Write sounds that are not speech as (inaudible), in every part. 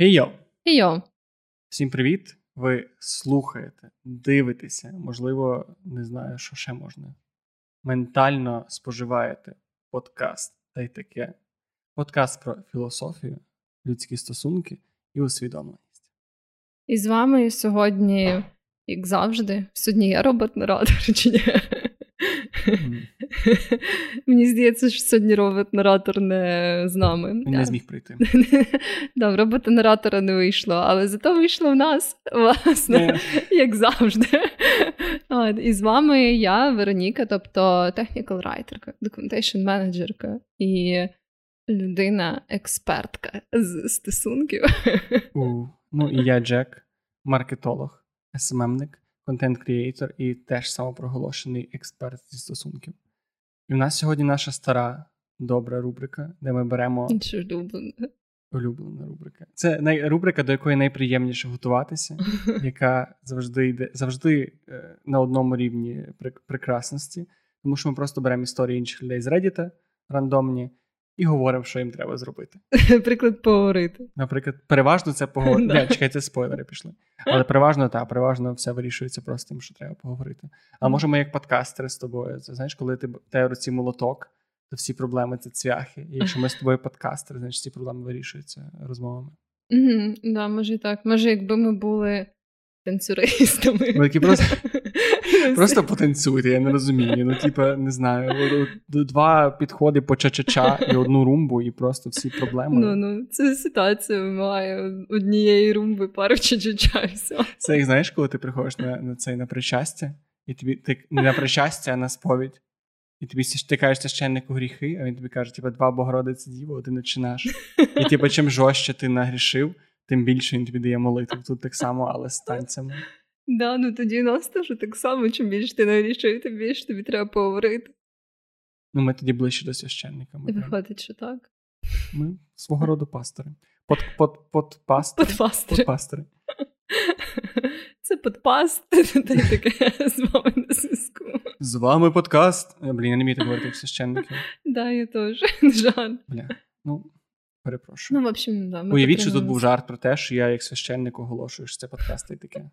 Хей-йо! Йо. Всім привіт! Ви слухаєте, дивитеся, можливо, не знаю, що ще можна. Ментально споживаєте подкаст та й таке. Подкаст про філософію, людські стосунки і усвідомленість. І з вами сьогодні, як завжди, сьогодні я робот-наратор чи ні? Мгм. Мені здається, що сьогодні робот-наратор не з нами. Він не зміг прийти. (laughs) Да, в робота-наратора не вийшло, але зато вийшло в нас, власне, Е, як завжди. От, і з вами я, Вероніка, тобто technical writer, documentation менеджерка і людина-експертка з стосунків. Ну і я Джек, маркетолог, СММник, content creator і теж самопроголошений експерт зі стосунків. І в нас сьогодні наша стара добра рубрика, де ми беремо ж улюблена рубрика. Це най... рубрика, до якої найприємніше готуватися, (laughs) яка завжди йде завжди е, на одному рівні при... прекрасності, тому що ми просто беремо історії інших людей з Reddit, рандомні, і говоримо, що їм треба зробити. (laughs) Приклад поговорити. Наприклад, переважно це поговорити. (laughs) Не, чекайте, спойлери пішли. Але переважно так, переважно все вирішується просто тим, що треба поговорити. А може, ми як подкастери з тобою. Це знаєш, коли ти в тебе в руці молоток, то всі проблеми це цвяхи. І якщо ми з тобою подкастери, значить ці проблеми вирішуються розмовами. Да, може і так. Може, якби ми були танцюристами. Ми такі просто- (laughs) Просто потанцюйте, я не розумію. Ну, типа, не знаю, два підходи по ча-ча-ча і одну румбу, і просто всі проблеми. Ну, ну, це ситуація вимагає однієї румби, пару ча-ча-ча, і все. Це як знаєш, коли ти приходиш на, на цей на причастя, і тобі ти не на причастя, а на сповідь. І тобі ти кажеш священнику гріхи, а він тобі каже, типа, два Богородиці Діво, ти починаєш. І типу, чим жорстче ти нагрішив, тим більше він тобі дає молитву. Тут так само, але з танцями. Да, ну тоді у нас теж так само, чим більше ти наврішив, тим більше тобі треба поговорити. Ну, ми тоді ближче до священника. Ми, І прям- виходить, що так. ми свого роду пастори. Под, под, под пастори. Подпастери. Подпастори. (laughs) Це таке з вами на зв'язку. З вами подкаст. Е, Блін, я не вмію так говорити як священники. Да, я теж. (laughs) Жаль. Бля. Ну, перепрошую. Ну, в общем, да. Уявіть, що тут був жарт про те, що я як священник оголошую, що це подкаст і таке.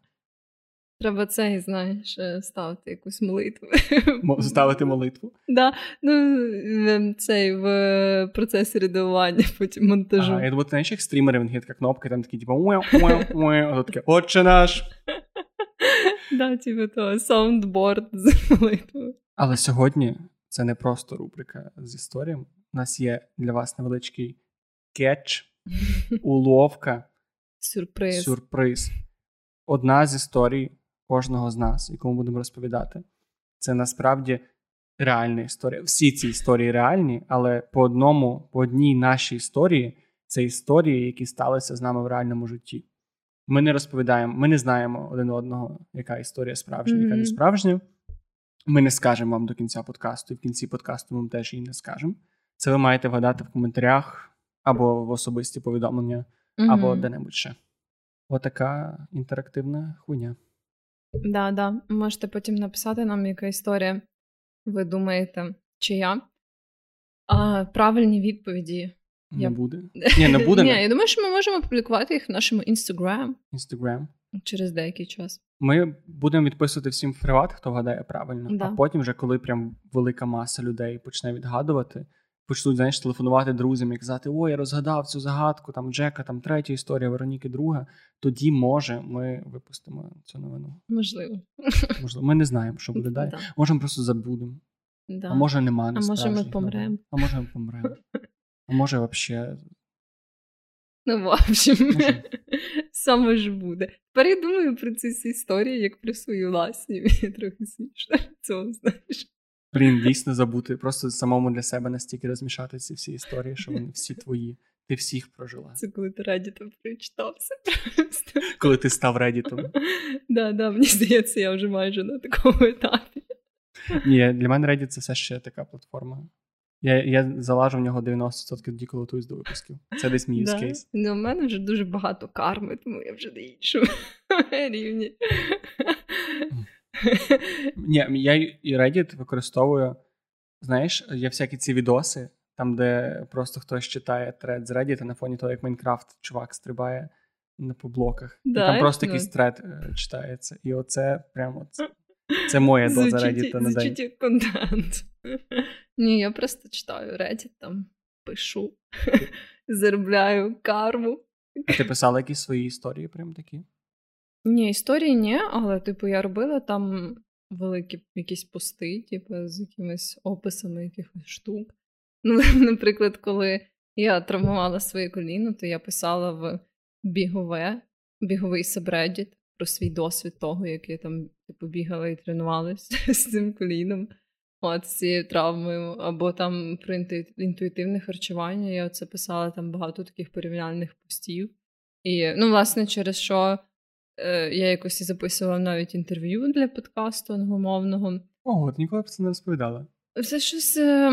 Треба це, знаєш, е, ставити якусь молитву. Ставити молитву. Да, ну, ем, цей в е, процесі редагування, (laughs) потім монтажу. Ага, я думаю, ти знаєш, як стрімери, в них є така кнопка, там такі, типу, а таке, отче наш. (laughs) Да, типу то саундборд з (laughs) молитвою. Але сьогодні це не просто рубрика з історіями. У нас є для вас невеличкий кетч, уловка, Сюрприз. сюрприз. Одна з історій кожного з нас, яку ми будемо розповідати, це насправді реальна історія. Всі ці історії реальні, але по одному, по одній нашій історії це історії, які сталися з нами в реальному житті. Ми не розповідаємо, ми не знаємо один одного, яка історія справжня, яка не справжня. Ми не скажемо вам до кінця подкасту, і в кінці подкасту ми вам теж її не скажемо. Це ви маєте вгадати в коментарях або в особисті повідомлення або Мгм. де-небудь ще. Отака інтерактивна хуйня. Да, да. Можете потім написати нам, яка історія ви думаєте, чия. А, правильні відповіді. Не Я- буде. (laughs) Ні, не буде. Ні, я думаю, що ми можемо публікувати їх в нашому інстаграм Instagram. через деякий час. Ми будемо відписувати всім в приват, хто вгадає правильно. Да. А потім, вже коли прям велика маса людей почне відгадувати, почнуть, знаєш, телефонувати друзям і казати: О, я розгадав цю загадку, там Джека, там третя історія, Вероніки друга. Тоді, може, ми випустимо цю новину. Можливо. Можливо, ми не знаємо, що буде далі. Да, Можемо просто забудемо. да. А може нема може, ми помремо. А може ми помремо. А може, взагалі. Ну, в общем, Може. (laughs) саме ж буде. Тепер я думаю про ці всі історії, як про свої власні. (laughs) Трохи смішно. Цього знаєш. Блін, дійсно забути. Просто самому для себе настільки розмішати ці всі історії, що вони всі твої. Ти всіх прожила. Це коли ти Reddit прочитався. Коли ти став редітом. Да, да, мені здається, я вже майже на такому етапі. Ні, для мене Reddit це все ще така платформа. Я, я залажу в нього 90% тоді, коли готуюсь до випусків. Це десь мій Да. case. Ну, у мене вже дуже багато карми, тому я вже на іншому рівні. (laughs) Ні, я і Reddit використовую. Знаєш, є всякі ці відоси там, де просто хтось читає тред з Reddit а на фоні того, як Майнкрафт чувак стрибає на по блоках. Да, і там просто якийсь тред е, читається. І оце прямо це, (laughs) це моя доза Reddit на день. Контент. (laughs) Ні, я просто читаю Reddit, там пишу, заробляю карму. А ти писала якісь свої історії, прям такі? Ні, історії ні, але, типу, я робила там великі якісь пости, типу, з якимись описами якихось штук. Ну, (laughs) наприклад, коли я травмувала своє коліно, то я писала в бігове, біговий сабреддіт про свій досвід того, як я там типу, бігала і тренувалася (laughs) з цим коліном. От з цією травмою, або там про інту- інтуїтивне харчування. Я це писала там багато таких порівняльних постів. І, ну, власне, через що я якось записувала навіть інтерв'ю для подкасту англомовного. Ого, ти ніколи про це не розповідала. Все щось е,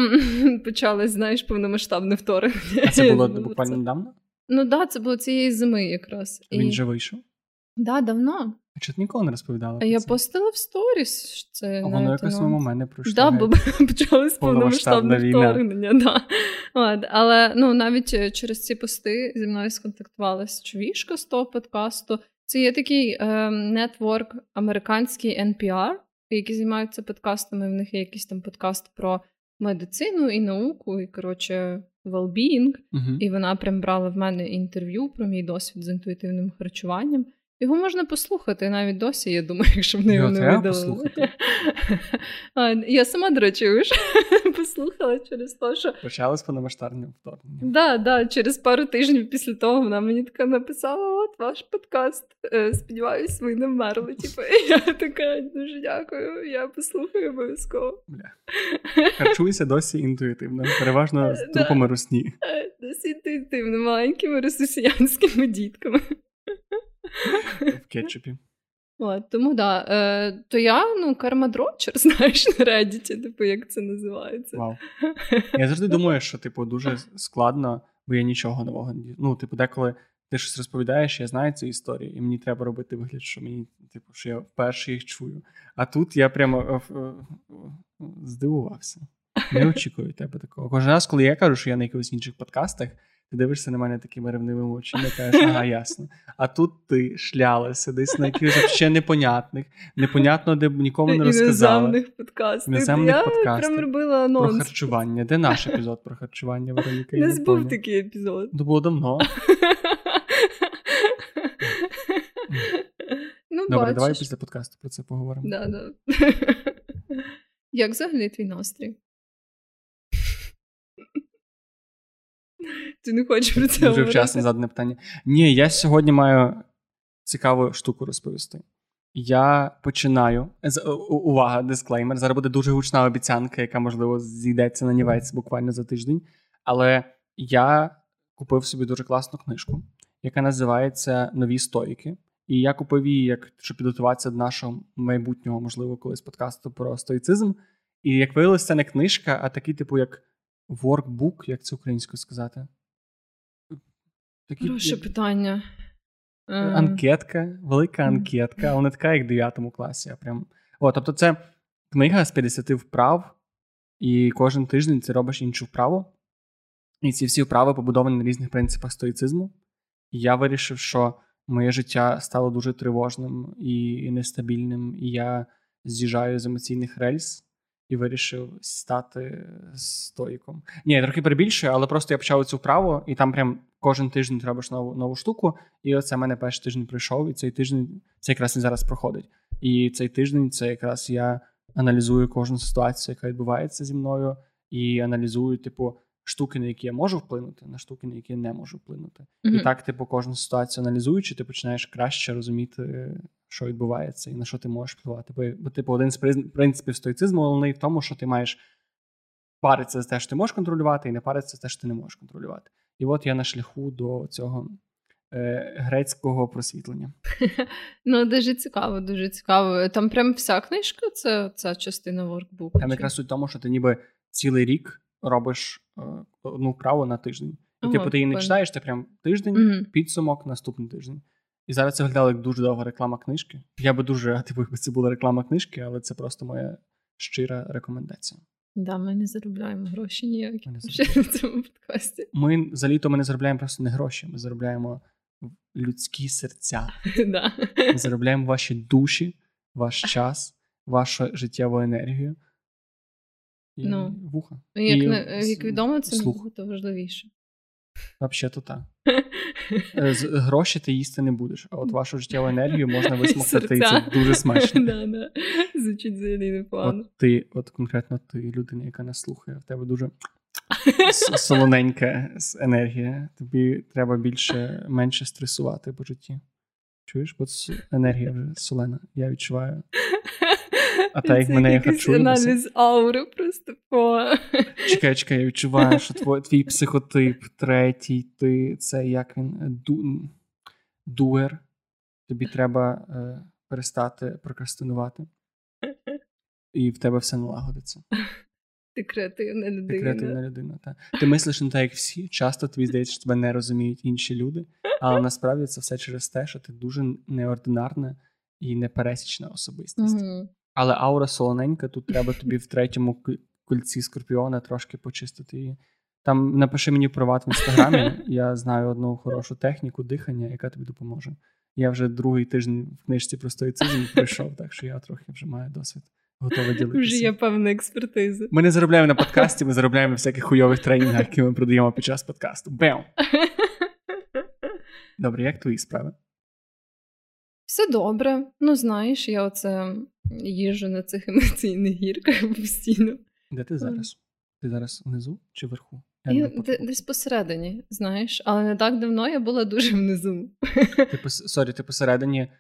(laughs) почалось, знаєш, повномасштабне вторгнення. А це було Ну, буквально недавно? Ну так, да, це було цієї зими якраз. Він І... вже вийшов. Да, давно. А чого ти ніколи не розповідала? А я це? постила в сторіс. Це А воно навіть якось мимо мене пройшло. Да, бо (laughs) почалось повномасштабне вторгнення. Да. От, але ну, навіть е, через ці пости зі мною сконтактувалась човішка з того подкасту. Це є такий е, нетворк американський NPR, які займаються подкастами. В них є якийсь там подкаст про медицину і науку, і коротше, well-being. Мгм. І вона прям брала в мене інтерв'ю про мій досвід з інтуїтивним харчуванням. Його можна послухати навіть досі, я думаю, (laughs) якщо вони його Його не треба послухати? (laughs) А, я сама, до речі, вже (laughs) послухала через те, що Почалось повномасштабне вторгнення. да, да, через пару тижнів після того вона мені така написала: от ваш подкаст. Е, Сподіваюсь, ви не вмерли. Типу, я така дуже дякую. Я послухаю обов'язково. Бля. Харчуйся досі інтуїтивно, переважно з Да. трупами русні. Е, Досить інтуїтивно, маленькими росіянськими дітками. (laughs) в кетчупі. От, тому да. Е, то я, ну, кармадрочер, (laughs) знаєш, на Reddit, типу, як це називається. Вау. (laughs) Я завжди думаю, що типу дуже складно, бо я нічого нового не. Ну, типу, деколи ти щось розповідаєш, я знаю ці історії, і мені треба робити вигляд, що мені, типу, що я вперше їх чую. А тут я прямо е, е, е, здивувався. Не очікую тебе такого. Кожен раз, коли я кажу, що я на якихось інших подкастах, ти дивишся на мене такими ревнивими очима і кажеш, ага, (laughs) ясно. А тут ти шлялася десь на якихось ще непонятних, непонятно, де б нікому не розказала. Іноземних подкастів. Іноземних я подкастів. прям робила Про харчування. Де наш епізод про харчування, Вероніка? (laughs) Не був такий епізод. То було давно. (laughs) ну, Добре, бачиш. давай після подкасту про це поговоримо. Да, да. Як взагалі твій настрій? Ти не хочеш про це Дуже говорити? вчасно задане питання. Ні, я сьогодні маю цікаву штуку розповісти. Я починаю. Увага, дисклеймер. Зараз буде дуже гучна обіцянка, яка, можливо, зійдеться на нівець буквально за тиждень. Але я купив собі дуже класну книжку, яка називається Нові стоїки. І я купив її, як щоб підготуватися до нашого майбутнього, можливо, колись подкасту про стоїцизм. І як виявилось, це не книжка, а такий, типу, як workbook, як це українською сказати. Такий, Хороше питання. Е, анкетка, велика анкетка, але не така, як в 9 класі. А прям... О, тобто, це книга з 50 вправ, і кожен тиждень ти робиш іншу вправу. І ці всі вправи побудовані на різних принципах стоїцизму. І я вирішив, що моє життя стало дуже тривожним і нестабільним, і я з'їжджаю з емоційних рельс і вирішив стати стоїком. Ні, я трохи перебільшую, але просто я почав цю вправу, і там прям кожен тиждень ти робиш нову, нову штуку. І оце в мене перший тиждень пройшов, і цей тиждень це якраз не зараз проходить. І цей тиждень це якраз я аналізую кожну ситуацію, яка відбувається зі мною, і аналізую, типу, штуки, на які я можу вплинути, на штуки, на які я не можу вплинути. Мгм. І так, типу, кожну ситуацію аналізуючи, ти починаєш краще розуміти, що відбувається, і на що ти можеш впливати. Бо, бо типу, один з принципів стоїцизму головний в тому, що ти маєш паритися за те, що ти можеш контролювати, і не паритися за те, що ти не можеш контролювати. І от я на шляху до цього е, грецького просвітлення. (laughs) Ну, дуже цікаво, дуже цікаво. Там прям вся книжка, це ця частина воркбуку. Там якраз суть в тому, що ти ніби цілий рік робиш е, одну вправу на тиждень. І Ага, типу ти її не читаєш, ти прям тиждень, Мгм. підсумок, наступний тиждень. І зараз це виглядало як дуже довга реклама книжки. Я би дуже радий, якби це була реклама книжки, але це просто моя щира рекомендація. Да, ми не заробляємо гроші ніякі Ми в цьому подкасті. Ми за літо ми не заробляємо просто не гроші, ми заробляємо людські серця. (laughs) Да. Ми заробляємо ваші душі, ваш час, вашу життєву енергію. І Ну. вуха. Як, І як відомо, це слух. набагато важливіше. Взагалі-то так. (laughs) З- Гроші ти їсти не будеш, а от вашу життєву енергію можна висмоктати, і це дуже смачно. (laughs) Да, да. Звучить взагалі непогано. От ти, от конкретно ти, людина, яка нас слухає, в тебе дуже (laughs) солоненька енергія. Тобі треба більше менше стресувати по житті. Чуєш? Бо с- енергія вже солена, я відчуваю. А та, як мене якийсь харчую, аналіз аури просто по. Чекай, чекай, я відчуваю, що твой, твій психотип третій, ти це як він ду, дуер. Тобі треба е, перестати прокрастинувати. І в тебе все налагодиться. Ти креативна Ти людина. креативна людина. Та. Ти мислиш не так, як всі. Часто тобі здається, що тебе не розуміють інші люди. Але насправді це все через те, що ти дуже неординарна і непересічна особистість. Мгм. Але аура солоненька, тут треба тобі в третьому ку- кульці скорпіона трошки почистити її. Там напиши мені приват в інстаграмі. Я знаю одну хорошу техніку дихання, яка тобі допоможе. Я вже другий тиждень в книжці про стоїцизм пройшов, так що я трохи вже маю досвід. Готовий ділитися. Вже є певна експертиза. Ми не заробляємо на подкасті, ми заробляємо на всяких хуйових тренінгах, які ми продаємо під час подкасту. Бем! (laughs) Добре, як твої справи? Все добре. Ну, знаєш, я оце їжу на цих емоційних гірках постійно. Де ти зараз? Ти зараз внизу чи вверху? Я, де- десь посередині, знаєш, але не так давно я була дуже внизу. Ти пос... Sorry, ти посередині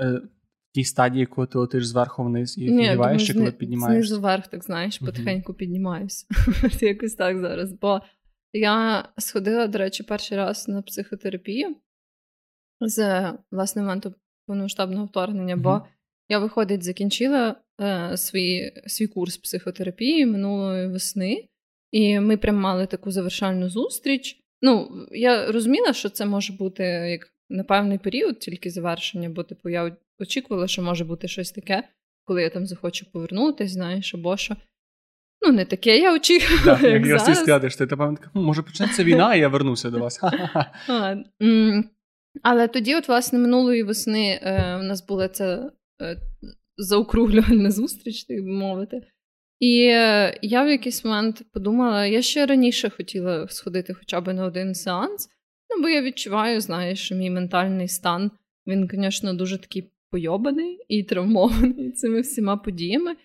е, тій стадії, коли ти летиш зверху вниз і Ні, фігіваєш, чи коли піднімаєш. Знизу вверх, так знаєш, потихеньку піднімаюся. (laughs) Якось так зараз. Бо я сходила, до речі, перший раз на психотерапію з власне моменту повномасштабного вторгнення, бо я, виходить, закінчила е, свій, свій курс психотерапії минулої весни, і ми прям мали таку завершальну зустріч. Ну, я розуміла, що це може бути як на певний період тільки завершення, бо типу я очікувала, що може бути щось таке, коли я там захочу повернутися, знаєш, або що. Ну, не таке я очікувала, Да, (laughs) як зараз. сказати, що ти напевно може почнеться війна, і я вернуся до вас. (laughs) А, Але тоді, от, власне, минулої весни е, у нас була ця е, заокруглювальна зустріч, так би мовити. І е, я в якийсь момент подумала, я ще раніше хотіла сходити хоча б на один сеанс, ну, бо я відчуваю, знаєш, що мій ментальний стан, він, звісно, дуже такий пойобаний і травмований цими всіма подіями.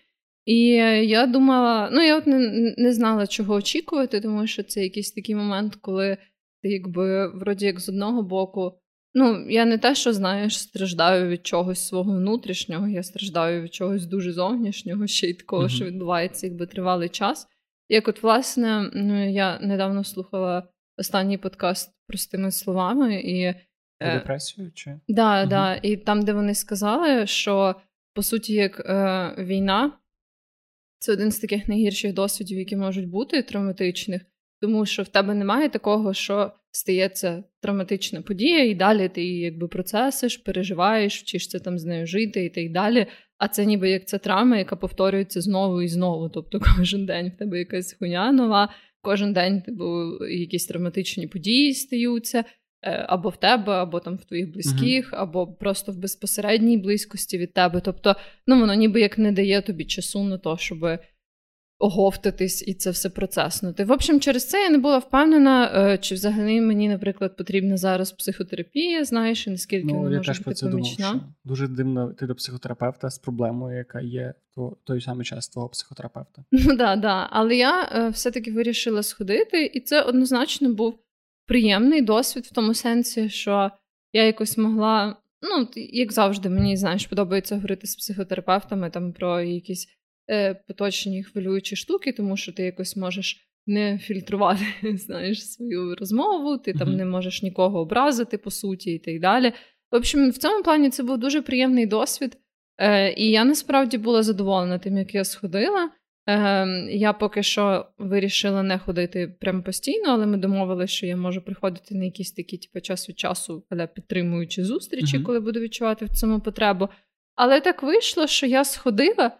І я думала, ну я от не, не знала, чого очікувати, тому що це якийсь такий момент, коли ти якби вроді як з одного боку. Ну, я не те, що знаєш, страждаю від чогось свого внутрішнього, я страждаю від чогось дуже зовнішнього, ще й такого, Мгм. що відбувається якби тривалий час. Як от, власне, ну, я недавно слухала останній подкаст простими словами, і Про Е, депресію чи? Да, Мгм. да. І там, де вони сказали, що по суті, як е, війна, це один з таких найгірших досвідів, які можуть бути травматичних, тому що в тебе немає такого, що стається травматична подія, і далі ти її якби процесиш, переживаєш, вчишся там з нею жити і так далі. А це ніби як ця травма, яка повторюється знову і знову. Тобто кожен день в тебе якась хуйня нова, кожен день типу, якісь травматичні події стаються. е, Або в тебе, або там в твоїх близьких, або просто в безпосередній близькості від тебе. Тобто, ну воно ніби як не дає тобі часу на то, щоб оговтатись і це все процеснути. В общем, через це я не була впевнена, е, чи взагалі мені, наприклад, потрібна зараз психотерапія, знаєш, і наскільки Ну, вона може бути думав. помічна. Що дуже дивно ти до психотерапевта з проблемою, яка є в той самий час твого психотерапевта. (laughs) Ну да, да. Але я е, все-таки вирішила сходити, і це однозначно був приємний досвід в тому сенсі, що я якось могла. Ну, як завжди, мені знаєш, подобається говорити з психотерапевтами там про якісь поточні хвилюючі штуки, тому що ти якось можеш не фільтрувати (laughs) знаєш, свою розмову, ти там не можеш нікого образити, по суті, і так далі. В общем, в цьому плані це був дуже приємний досвід. Е, і я насправді була задоволена тим, як я сходила. Е, я поки що вирішила не ходити прям постійно, але ми домовилися, що я можу приходити на якісь такі, типу, час від часу, але підтримуючи зустрічі, Мгм. коли буду відчувати в цьому потребу. Але так вийшло, що я сходила,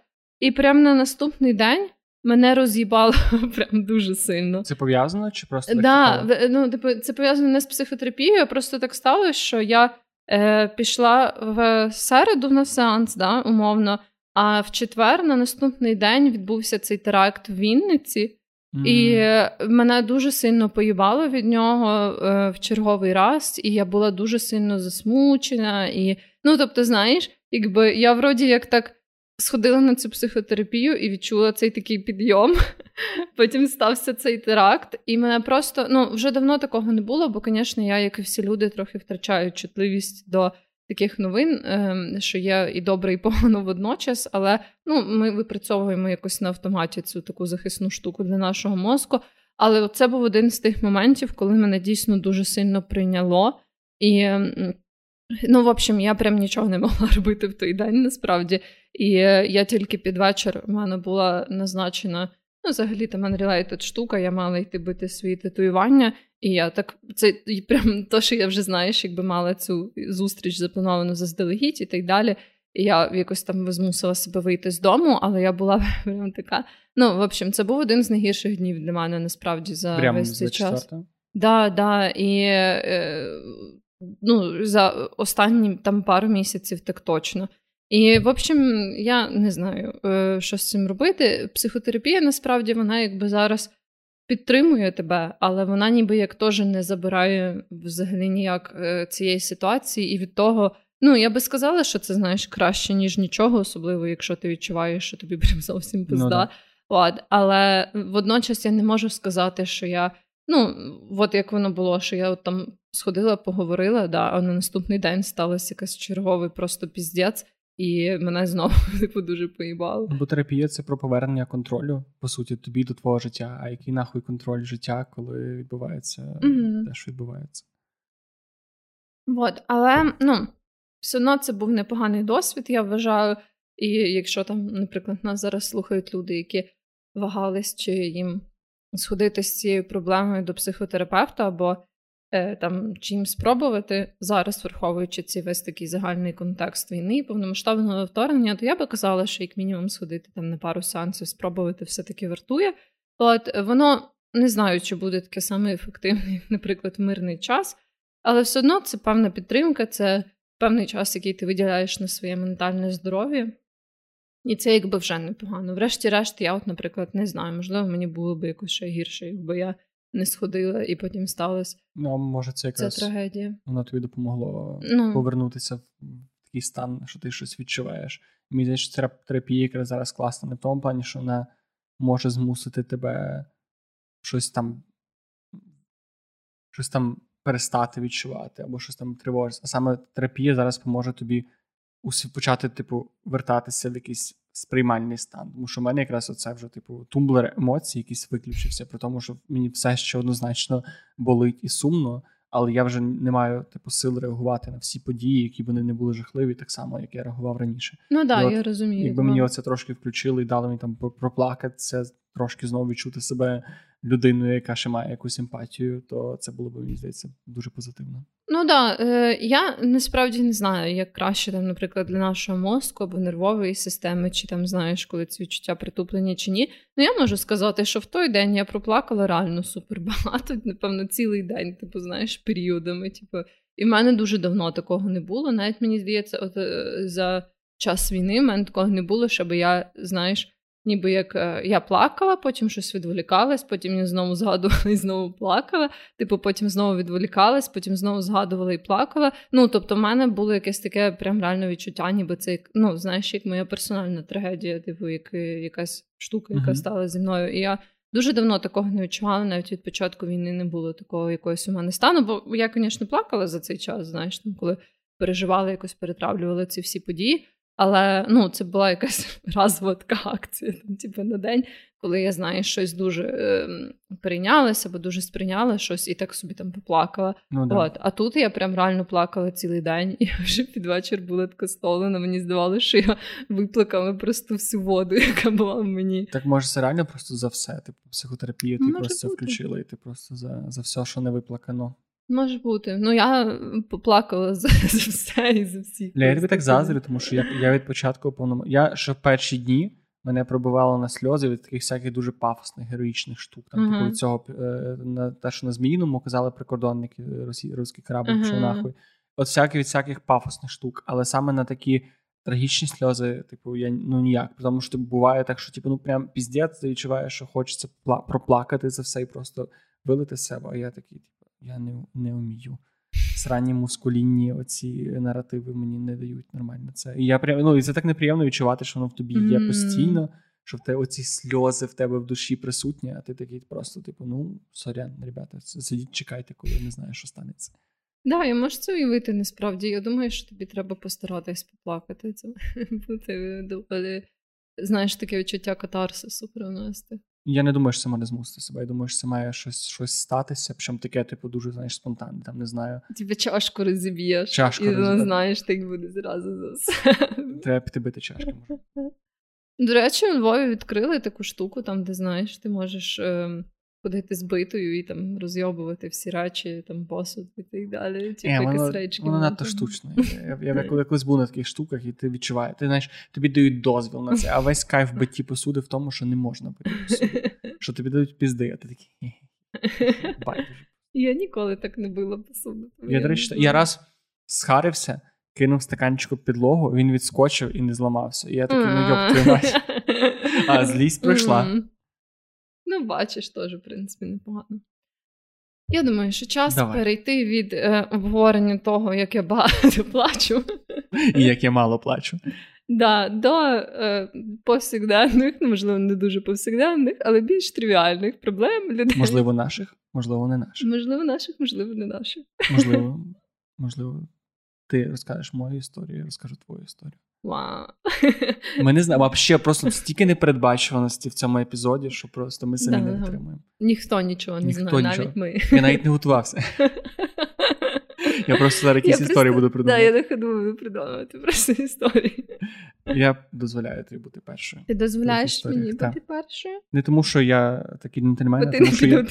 і прямо на наступний день мене роз'їбало (laughs) прям дуже сильно. Це пов'язано чи просто да, ну, типу, це пов'язано не з психотерапією, просто так сталося, що я е, пішла в середу на сеанс, да, умовно. А в четвер на наступний день відбувся цей теракт в Вінниці, mm. і мене дуже сильно поїбало від нього е, в черговий раз, і я була дуже сильно засмучена. І, Ну, тобто, знаєш, якби я вроді як так сходила на цю психотерапію і відчула цей такий підйом. (laughs) Потім стався цей теракт, і мене просто ну вже давно такого не було, бо, звісно, я, як і всі люди, трохи втрачаю чутливість до таких новин, ем, що є і добре, і погано водночас. Але ну, ми випрацьовуємо якось на автоматі цю таку захисну штуку для нашого мозку. Але це був один з тих моментів, коли мене дійсно дуже сильно прийняло. І, ну, в общем, я прям нічого не могла (laughs) робити в той день, насправді. І я тільки під вечір в мене була назначена. Ну, взагалі, там Unrelated штука, я мала йти бити свої татуювання, і я так це прям (laughs) то, що я вже знаєш, якби мала цю зустріч заплановану заздалегідь і так далі. І я якось там змусила себе вийти з дому, але я була (laughs) прям така. Ну, в общем, це був один з найгірших днів для мене насправді за Прямо весь цей час. Да, да, і е, ну, за останні там пару місяців так точно. І, в общем, я не знаю, е, що з цим робити. Психотерапія насправді вона якби зараз підтримує тебе, але вона ніби як теж не забирає взагалі ніяк е, цієї ситуації. І від того, ну я би сказала, що це знаєш краще, ніж нічого, особливо, якщо ти відчуваєш, що тобі (laughs) прям зовсім ну пизда. Ну, От, Але водночас я не можу сказати, що я. Ну, от як воно було, що я от там сходила, поговорила, да, а на наступний день сталося якийсь черговий просто піздець. І мене знову (laughs) типу, дуже поїбало. Бо терапія це про повернення контролю, по суті, тобі до твого життя. А який нахуй контроль життя, коли відбувається mm-hmm. те, що відбувається? От, але ну, все одно це був непоганий досвід, я вважаю. І якщо там, наприклад, нас зараз слухають люди, які вагались, чи їм сходити з цією проблемою до психотерапевта, або там чим спробувати зараз, враховуючи цей весь такий загальний контекст війни і повномасштабного вторгнення, то я би казала, що як мінімум сходити там на пару сеансів, спробувати все-таки вартує. От воно не знаю, чи буде таке саме ефективне, як, наприклад, мирний час, але все одно це певна підтримка, це певний час, який ти виділяєш на своє ментальне здоров'я. І це якби вже непогано. Врешті-решт, я, от, наприклад, не знаю, можливо, мені було б якось ще гірше, якби я не сходила, і потім сталося. Ну, може, це якраз це трагедія. Воно тобі допомогло ну. повернутися в такий стан, що ти щось відчуваєш. Мені здається, терапія якраз зараз класна, не в тому плані, що вона може змусити тебе щось там щось там перестати відчувати, або щось там тривожити. А саме терапія зараз поможе тобі почати, типу, вертатися в якийсь сприймальний стан. Тому що в мене якраз оце вже, типу, тумблер емоцій якийсь виключився, при тому, що мені все ще однозначно болить і сумно, але я вже не маю типу сил реагувати на всі події, які вони не були жахливі, так само, як я реагував раніше. Ну так, я розумію. Якби мені оце трошки включили і дали мені там проплакатися, трошки знову відчути себе людиною, яка ще має якусь емпатію, то це було б мені здається дуже позитивно. Ну да, е, я насправді не знаю, як краще там, наприклад, для нашого мозку або нервової системи, чи там знаєш, коли ці відчуття притуплені чи ні. Ну я можу сказати, що в той день я проплакала реально супер багато, (laughs) напевно, цілий день, типу, знаєш, періодами. Типу, і в мене дуже давно такого не було. Навіть мені здається, от е, за час війни в мене такого не було, щоб я, знаєш. Ніби як е, я плакала, потім щось відволікалась, потім я знову згадувала і знову плакала. Типу, потім знову відволікалась, потім знову згадувала і плакала. Ну тобто, в мене було якесь таке прям реальне відчуття, ніби це ну, знаєш, як моя персональна трагедія, типу, як якась штука, яка uh-huh. стала зі мною. І я дуже давно такого не відчувала. Навіть від початку війни не було такого якогось у мене стану. Бо я, звісно, плакала за цей час, знаєш, там, коли переживала, якось перетравлювала ці всі події. Але ну, це була якась (laughs) разова така акція, там, типу, на день, коли я знаю, щось дуже е, перейнялася або дуже сприйняла щось і так собі там поплакала. Ну, да. От. А тут я прям реально плакала цілий день, (laughs) і вже під вечір була така столена. Мені здавалося, що я виплакала просто всю воду, (laughs) яка була в мені. Так може це реально просто за все. Типу психотерапію ти може просто бути. включила, і ти просто за, за все, що не виплакано. Може бути. Ну я поплакала за, (laughs) за все і за всіх. Я тобі так заздрю, тому що я я від початку повному. Я ще в перші дні мене пробивало на сльози від таких всяких дуже пафосних, героїчних штук. Там, Мгм. типу, від цього е, на те, що на Зміїному казали прикордонники, росі, русський корабль Мгм. пішов нахуй. От всякі від всяких пафосних штук, але саме на такі трагічні сльози, типу, я ну ніяк. Тому що типу, буває так, що типу, ну прям піздець, ти відчуваєш, що хочеться пла- проплакати це все і просто вилити з себе. А я такий, типу, я не, не вмію. Сранні мускулінні оці наративи мені не дають нормально це. І я прям ну і це так неприємно відчувати, що воно в тобі є постійно, що в тебе оці сльози в тебе в душі присутні, а ти такий просто, типу, ну сорян, ребята, сидіть, чекайте, коли не знаю, що станеться. Да, я можу це уявити насправді. Я думаю, що тобі треба постаратись поплакати. Це (laughs) бути доволі, знаєш, таке відчуття катарсису привнести. Я не думаю, що це може змусити себе. Я думаю, що це має щось, щось статися, причому таке, типу, дуже знаєш, спонтанне. Там не знаю. Тебе чашку розіб'єш, Чашку і розіб'є. розіб'єш. знаєш, так буде зразу за все. Треба піти бити чашки. Може. До речі, у Львові відкрили таку штуку, там, де знаєш, ти можеш ем, ходити з битою і там розйобувати всі речі, там посуд і так далі. Типу, Е, якісь воно, речки. воно надто мати. штучно. (laughs) Я, я, я коли колись був на таких штуках, і ти відчуваєш. Ти знаєш, тобі дають дозвіл на це, а весь кайф битті посуди в тому, що не можна бити посуди. Що тобі дають пізди, а ти такий. Байдуже. Я ніколи так не била посуду. Я, до речі, я раз схарився, кинув стаканчику підлогу, він відскочив і не зламався. І я такий, ну йоп, твою мать. А злість пройшла. Ну, бачиш, теж, в принципі, непогано. Я думаю, що час Давай. перейти від е, обговорення того, як я багато (laughs) плачу, І як я мало плачу. да, до е, повсякденних, ну, можливо, не дуже повсякденних, але більш тривіальних проблем людей. Можливо, наших, можливо, не наших. Можливо, наших, можливо, не наших. Можливо, (laughs) можливо, ти розкажеш мою історію, я розкажу твою історію. Вау. Ми не знаємо, Вообще просто стільки непередбачуваності в цьому епізоді, що просто ми самі Да, не витримуємо. Ніхто нічого не Ніхто знає, нічого. навіть ми. Я навіть не готувався. (laughs) Я просто зараз якісь Я історії просто- буду Да, я придумувати. на ходу буду придумувати просто історії. Я дозволяю тобі бути першою. Ти дозволяєш мені так. бути першою? Не тому, що я такий джентльмен, а тому не що я.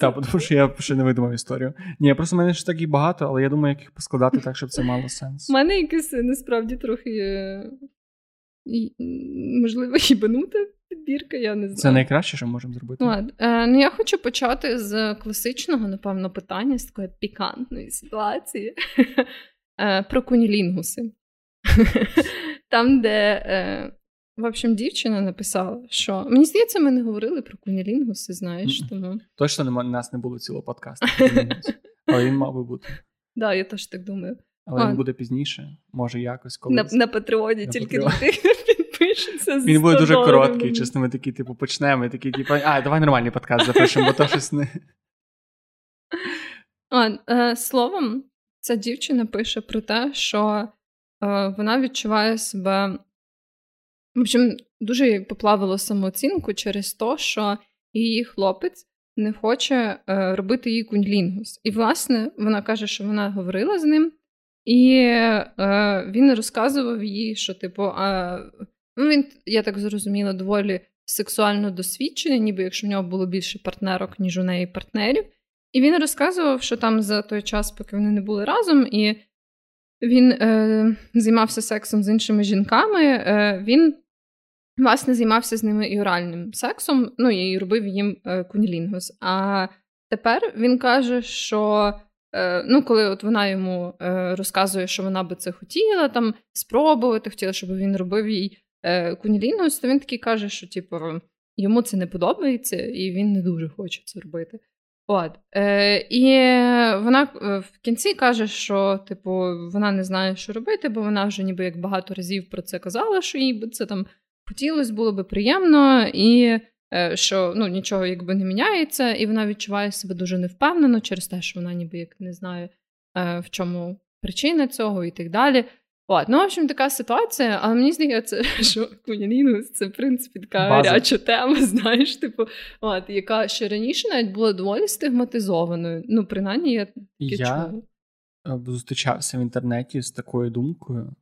Так, тому що я ще не видумав історію. Ні, просто в мене ж так і багато, але я думаю, як їх поскладати так, щоб це мало сенс. У мене якась насправді трохи е, можливо хібанута підбірка, я не знаю. Це найкраще, що можемо зробити. Ладно. Е, ну, я хочу почати з класичного, напевно, питання, з такої пікантної ситуації (laughs) е, про кунілінгуси. (laughs) Там, де, е, в общем, дівчина написала, що мені здається, ми не говорили про кунілінгуси, знаєш, тому Точно нема, нас не було цілого подкасту. (laughs) Але він мав би бути. да, я теж так думаю. Але А. він буде пізніше, може якось На, колись. на Патреоні На тільки для тих, хто підпишеться. з Він буде дуже короткий, чесно, ми такі, типу, почнемо, і такі, типу, а, давай нормальний подкаст запишемо, бо то щось не. А, е, словом, ця дівчина пише про те, що е, вона відчуває себе. В общем, дуже їй поплавило самооцінку через те, що її хлопець не хоче е, робити їй куньлінгус. І, власне, вона каже, що вона говорила з ним, і е, він розказував їй, що, типу, а, ну, він, я так зрозуміла, доволі сексуально досвідчений, ніби якщо в нього було більше партнерок, ніж у неї партнерів. І він розказував, що там за той час, поки вони не були разом, і він е, займався сексом з іншими жінками, е, він, власне, займався з ними і оральним сексом, ну і робив їм е, кунілінгус. А тепер він каже, що е, ну, коли от вона йому е, розказує, що вона би це хотіла там спробувати, хотіла, щоб він робив їй кунілінгус, то він такий каже, що типу, йому це не подобається, і він не дуже хоче це робити. От. Е, і вона е, в кінці каже, що, типу, вона не знає, що робити, бо вона вже ніби як багато разів про це казала, що їй би це там хотілося, було би приємно, і е, що ну, нічого якби не міняється, і вона відчуває себе дуже невпевнено через те, що вона ніби як не знає, е, в чому причина цього і так далі. От, ну, в общем, така ситуація, але мені здається, що (laughs) кунілінгус це, в принципі, така гаряча тема, (laughs) знаєш, типу, от, яка ще раніше навіть була доволі стигматизованою. Ну, принаймні, я таке Я чула. е, зустрічався в інтернеті з такою думкою,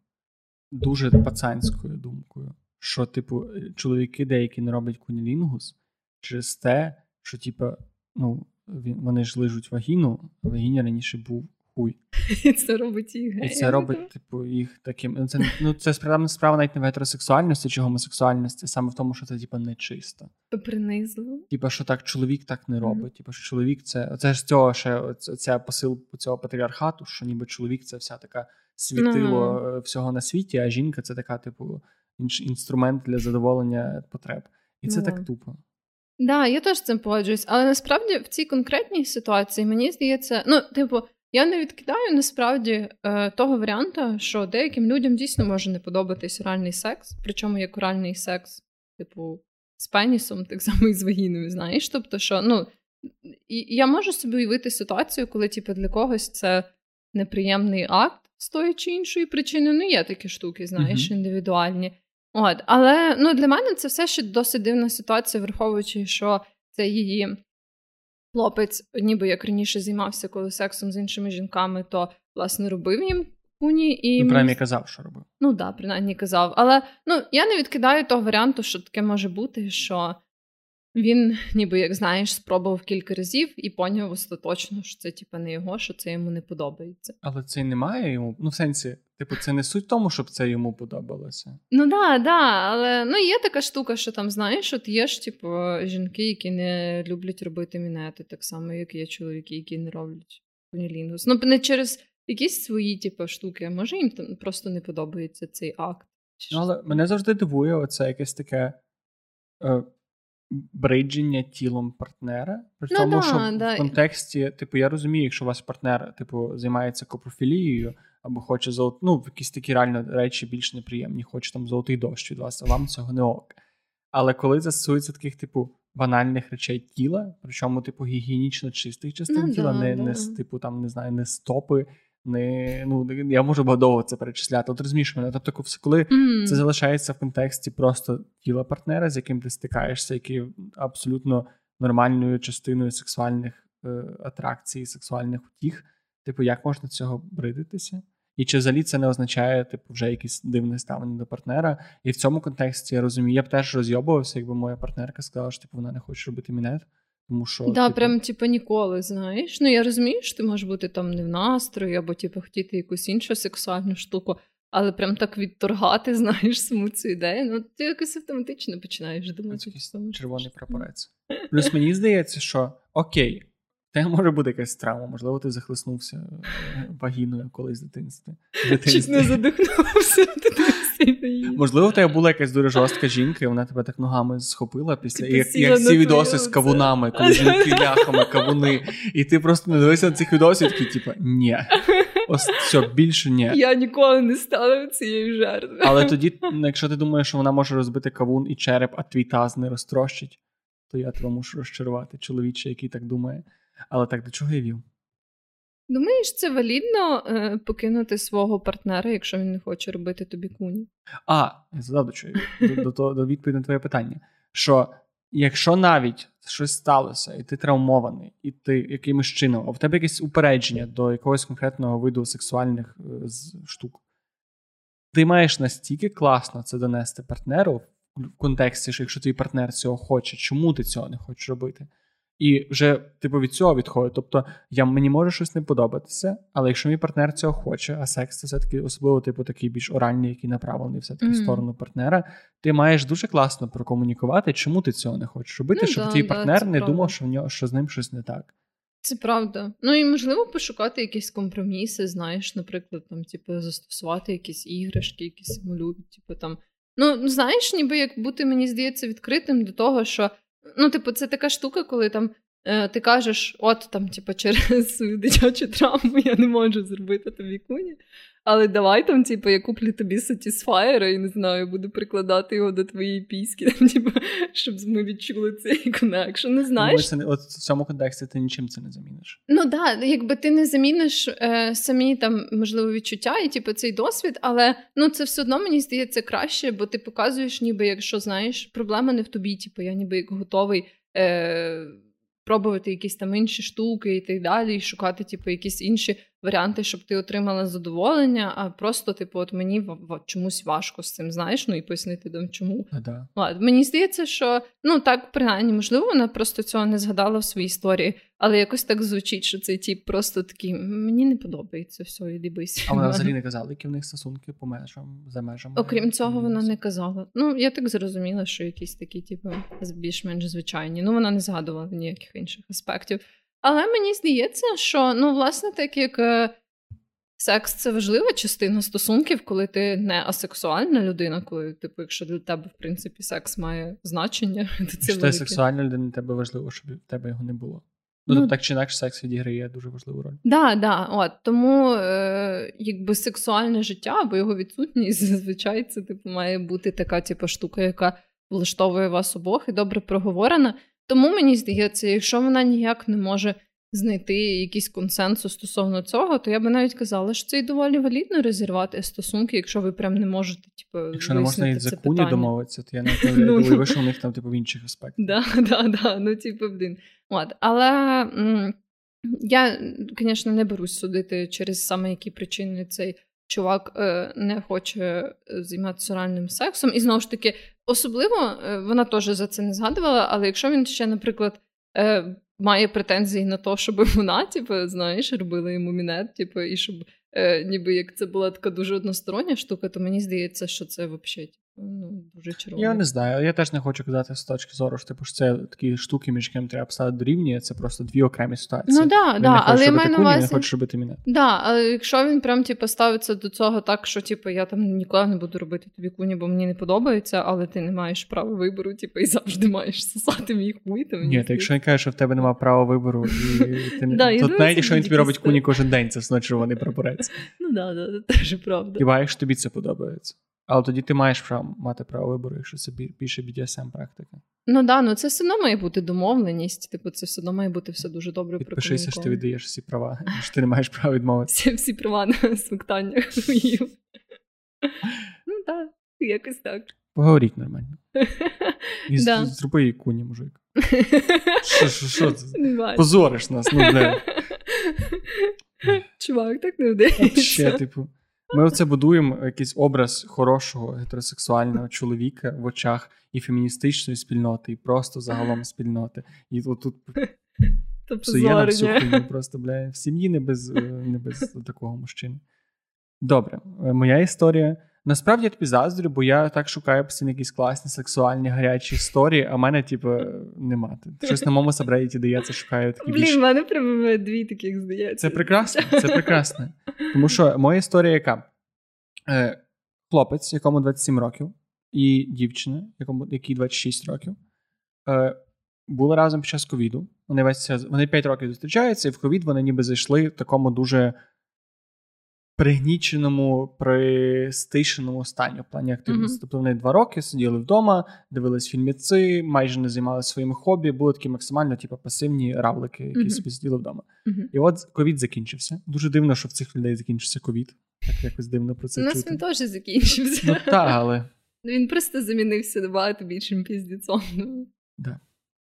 дуже пацанською думкою, що, типу, е, чоловіки деякі не роблять кунілінгус через те, що, типу, ну, вони ж лижуть вагіну, а вагіні раніше був хуй. (laughs) І це робить їх І це робить, типу, їх таким. Ну, це, ну, це справа, справа навіть не в гетеросексуальності чи гомосексуальності, саме в тому, що це, типу, нечисто. принизливо. Типа, що так чоловік так не робить. Типа, що чоловік це. Це ж цього ще ця посил цього патріархату, що ніби чоловік це вся така світило е, всього на світі, а жінка це така, типу, інструмент для задоволення потреб. І це Ну, так тупо. Да, я теж з цим погоджуюсь. Але насправді в цій конкретній ситуації мені здається, ну, типу, я не відкидаю насправді е, того варіанта, що деяким людям дійсно може не подобатись оральний секс, причому як оральний секс, типу, з пенісом, так само і з вагіною, знаєш. Тобто, що ну, і я можу собі уявити ситуацію, коли, типу, для когось це неприємний акт з тої чи іншої причини. Ну, є такі штуки, знаєш, індивідуальні. От, але ну, для мене це все ще досить дивна ситуація, враховуючи, що це її хлопець, ніби як раніше займався коли сексом з іншими жінками, то власне робив їм куні і Ну, принаймні казав, що робив. Ну да, принаймні казав. Але ну я не відкидаю того варіанту, що таке може бути, що він, ніби як знаєш, спробував кілька разів і поняв остаточно, що це типа не його, що це йому не подобається. Але це й немає йому. Ну, в сенсі, типу, це не суть тому, щоб це йому подобалося. Ну да, да, але ну є така штука, що там знаєш, от є ж типу жінки, які не люблять робити мінети, так само, як є чоловіки, які не роблять кунілінгус. Ну не через якісь свої, типу, штуки, а може їм там просто не подобається цей акт. Ну, але мене завжди дивує оце якесь таке е, бридження тілом партнера. При Ну тому, да, що да. в контексті, типу, я розумію, якщо у вас партнер, типу, займається копрофілією, або хоче золот... ну, якісь такі реально речі більш неприємні, хоче там золотий дощ від вас, а вам цього не ок. Але коли це стосується таких, типу, банальних речей тіла, причому, типу, гігієнічно чистих частин Ну тіла, да, не, да. не з, типу, там, не знаю, не стопи, не, ну, я можу довго це перечисляти. От розумієш мене. Тобто, коли Мгм. це залишається в контексті просто тіла партнера, з яким ти стикаєшся, який абсолютно нормальною частиною сексуальних е, атракцій, сексуальних утіх. Типу, як можна цього бридитися? І чи взагалі це не означає, типу, вже якесь дивне ставлення до партнера? І в цьому контексті я розумію, я б теж розйобувався, якби моя партнерка сказала, що типу, вона не хоче робити мінет. Тому що Да, типу, прям типу ніколи, знаєш. Ну я розумію, що ти можеш бути там не в настрої, або типу хотіти якусь іншу сексуальну штуку, але прям так відторгати, (laughs) знаєш, саму цю ідею. Ну ти якось автоматично починаєш думати. Це якийсь червоний прапорець. Плюс мені здається, що окей, тебе може бути якась травма, можливо, ти захлиснувся е, вагіною колись в дитинстві. Чуть не задихнувся. Можливо, в тебе була якась дуже жорстка жінка, і вона тебе так ногами схопила після і як, як ці відоси з кавунами, коли жінки (laughs) ляхами, кавуни, і ти просто не дивишся на цих відосів, такий, типу, ні. Ось все, більше ні. Я ніколи не стала цією жертвою. Але тоді, ну, якщо ти думаєш, що вона може розбити кавун і череп, а твій таз не розтрощить, то я тебе мушу розчарувати, чоловіче, який так думає. Але так до чого я вів? Думаєш, це валідно е, покинути свого партнера, якщо він не хоче робити тобі куні? А, я задав до чого до, до, до відповіді на твоє питання. Що якщо навіть щось сталося, і ти травмований, і ти якимось чином, а в тебе якесь упередження до якогось конкретного виду сексуальних е, з- штук, ти маєш настільки класно це донести партнеру в контексті, що якщо твій партнер цього хоче, чому ти цього не хочеш робити? І вже типу від цього відходить. Тобто, я мені може щось не подобатися, але якщо мій партнер цього хоче, а секс це все-таки особливо, типу, такий більш оральний, який направлений все-таки в Мгм. сторону партнера, ти маєш дуже класно прокомунікувати, чому ти цього не хочеш робити, Ну щоб да, твій да, партнер не правда. думав, що в нього що з ним щось не так. Це правда. Ну і можливо пошукати якісь компроміси, знаєш, наприклад, там, типу, застосувати якісь іграшки, які симулюють, типу там. Ну, знаєш, ніби як бути, мені здається, відкритим до того, що ну, типу, це така штука, коли там е, ти кажеш, от там, типу, через свою (laughs) дитячу травму я не можу зробити тобі куні. Але давай там, типу, я куплю тобі Satisfyer і не знаю, буду прикладати його до твоєї піськи, (laughs) там, типу, щоб ми відчули цей connection. Не знаєш? Це от в цьому контексті ти нічим це не заміниш. Ну да, якби ти не заміниш е, самі там можливо відчуття і типу цей досвід, але ну це все одно мені здається краще, бо ти показуєш, ніби якщо знаєш, проблема не в тобі, типу я ніби як готовий е, пробувати якісь там інші штуки і так далі, і шукати, типу, якісь інші варіанти, щоб ти отримала задоволення, а просто, типу, от мені в, в, чомусь важко з цим, знаєш, ну і пояснити там чому. А, да. Ладно, мені здається, що ну так принаймні, можливо, вона просто цього не згадала в своїй історії, але якось так звучить, що цей тіп просто такий мені не подобається все, іди бийся. А вона взагалі не казала, які в них стосунки по межам за межами. Окрім цього, вона не казала. Ну, я так зрозуміла, що якісь такі, типу, більш-менш звичайні. Ну, вона не згадувала ніяких інших аспектів. Але мені здається, що ну, власне, так як е, секс це важлива частина стосунків, коли ти не асексуальна людина, коли, типу, якщо для тебе, в принципі, секс має значення, (laughs) то це Що ти сексуальна людина, для тебе важливо, щоб в тебе його не було. Ну, ну так чи інакше секс відіграє дуже важливу роль. Да, да, от тому е, якби сексуальне життя або його відсутність (laughs) зазвичай це типу має бути така типу, штука, яка влаштовує вас обох і добре проговорена. Тому мені здається, якщо вона ніяк не може знайти якийсь консенсус стосовно цього, то я би навіть казала, що це і доволі валідно розірвати стосунки, якщо ви прям не можете, типу, якщо не можна навіть за куні домовитися, то я не (laughs) ну, думаю, що у них там типу в інших аспектах. Да, (laughs) да, да, ну типу, блін. От, але я, звісно, не берусь судити через саме які причини цей чувак е, не хоче е, займатися оральним сексом. І знову ж таки, особливо е, вона теж за це не згадувала, але якщо він ще, наприклад, е, має претензії на те, щоб (laughs) вона, типу, знаєш, робила йому мінет, типу, і щоб е, ніби як це була така дуже одностороння штука, то мені здається, що це взагалі ну, дуже червоно. Я не знаю. Я теж не хочу казати з точки зору, що типу, що це такі штуки, між якими треба поставити дорівнює, це просто дві окремі ситуації. Ну да, Він да, не хоче але я робити куні, увазі... не хоче робити мінет. Да, але якщо він прям типу, ставиться до цього так, що типу, я там ніколи не буду робити тобі куні, бо мені не подобається, але ти не маєш права вибору, типу, і завжди маєш сосати мій хуй, то Ні, то якщо він каже, що в тебе немає права вибору, і ти не (laughs) Да, то навіть якщо він тобі робить куні кожен день, це значить, вони прапорець. Ну да, да, це теж правда. Хіба якщо тобі це подобається. Але тоді ти маєш право мати право вибору, якщо це більше BDSM практика. Ну да, ну це все одно має бути домовленість. Типу, це все одно має бути все дуже добре Підпишися, що ти віддаєш всі права, (laughs) що ти не маєш права відмовитися. Всі, всі права на смоктання. Ну так, якось так. Поговоріть нормально. І з- Да. зроби їй куні, мужик. Що, що, що це? Позориш нас, ну бля. Чувак, так не вдається. Ще, типу. Ми оце будуємо якийсь образ хорошого гетеросексуального чоловіка в очах і феміністичної спільноти, і просто загалом спільноти. І отут (laughs) псує на всю хуйню просто, бля, в сім'ї не без, е, не без такого мужчини. Добре, е, моя історія. Насправді я тобі заздрю, бо я так шукаю постійно якісь класні сексуальні гарячі історії, а в мене, типу, нема. Щось на моєму сабредіті дається, шукаю такі більш Блін, в мене прямо дві таких здається. це прекрасно, це прекрасно. Тому що моя історія яка? Е, хлопець, якому 27 років, і дівчина, якому, якій 26 років, е, були разом під час ковіду. Вони весь час, вони 5 років зустрічаються, і в ковід вони ніби зайшли в такому дуже пригніченому, пристишеному стані в плані активності. Мгм. Тобто вони два роки сиділи вдома, дивились фільміці, майже не займалися своїми хобі, були такі максимально типу, пасивні равлики, які собі сиділи вдома. І от ковід закінчився. Дуже дивно, що в цих людей закінчився ковід. Так якось дивно про це. У нас чути. він теж закінчився. Ну так, але Він просто замінився набагато більшим піздіцом. Да.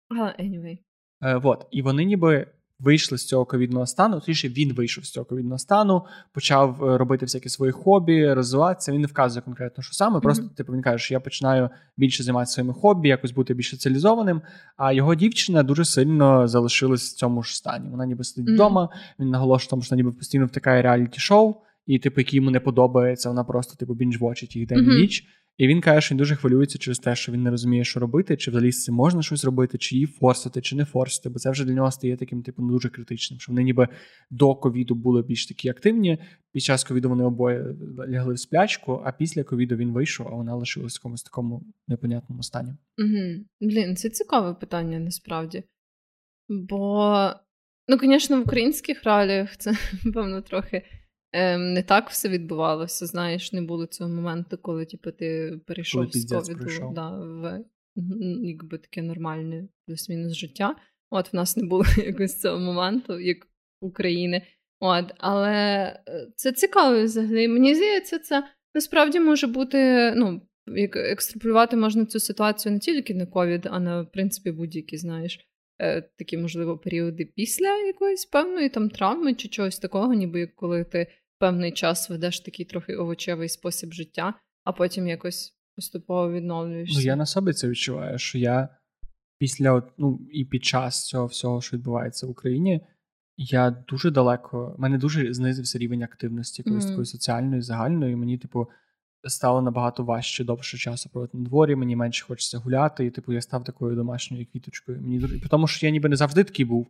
Але anyway. е, от. І вони ніби вийшли з цього ковідного стану. Точніше, він вийшов з цього ковідного стану, почав е, робити всякі свої хобі, розвиватися. Він не вказує конкретно, що саме. Просто Мгм. типу він каже, що я починаю більше займатися своїми хобі, якось бути більш соціалізованим. А його дівчина дуже сильно залишилась в цьому ж стані. Вона ніби сидить Мгм. вдома. Він наголошує, тому що вона ніби постійно втикає реаліті шоу. І, типу, які йому не подобається, вона просто типу бінж-вочить їх день і ніч. І він каже, що він дуже хвилюється через те, що він не розуміє, що робити, чи взагалі з цим можна щось робити, чи її форсити, чи не форсити, бо це вже для нього стає таким, типу, ну, дуже критичним. Що вони ніби до ковіду були більш такі активні. Під час ковіду вони обоє лягли в сплячку, а після ковіду він вийшов, а вона лишилась в якомусь такому непонятному стані. Угу. Блін, це цікаве питання насправді. Бо, ну, звісно, в українських реаліях це, (laughs) певно, трохи ем, не так все відбувалося. Знаєш, не було цього моменту, коли типу, ти перейшов Коли з ковіду да, в якби таке нормальне плюс-мінус життя. От в нас не було (laughs) якось цього моменту, як України. От, але е, це цікаво взагалі. Мені здається, це насправді може бути, ну, як екстраполювати можна цю ситуацію не тільки на ковід, а на в принципі будь-які, знаєш, е, такі, можливо, періоди після якоїсь певної там травми чи чогось такого, ніби як коли ти певний час ведеш такий трохи овочевий спосіб життя, а потім якось поступово відновлюєшся. Ну, я на собі це відчуваю, що я після ну, і під час цього всього, що відбувається в Україні, я дуже далеко, в мене дуже знизився рівень активності якоїсь mm-hmm. такої соціальної, загальної. Мені, типу, стало набагато важче довше часу проводити на дворі, мені менше хочеться гуляти, і типу я став такою домашньою квіточкою. Мені дуже тому, що я ніби не завжди такий був.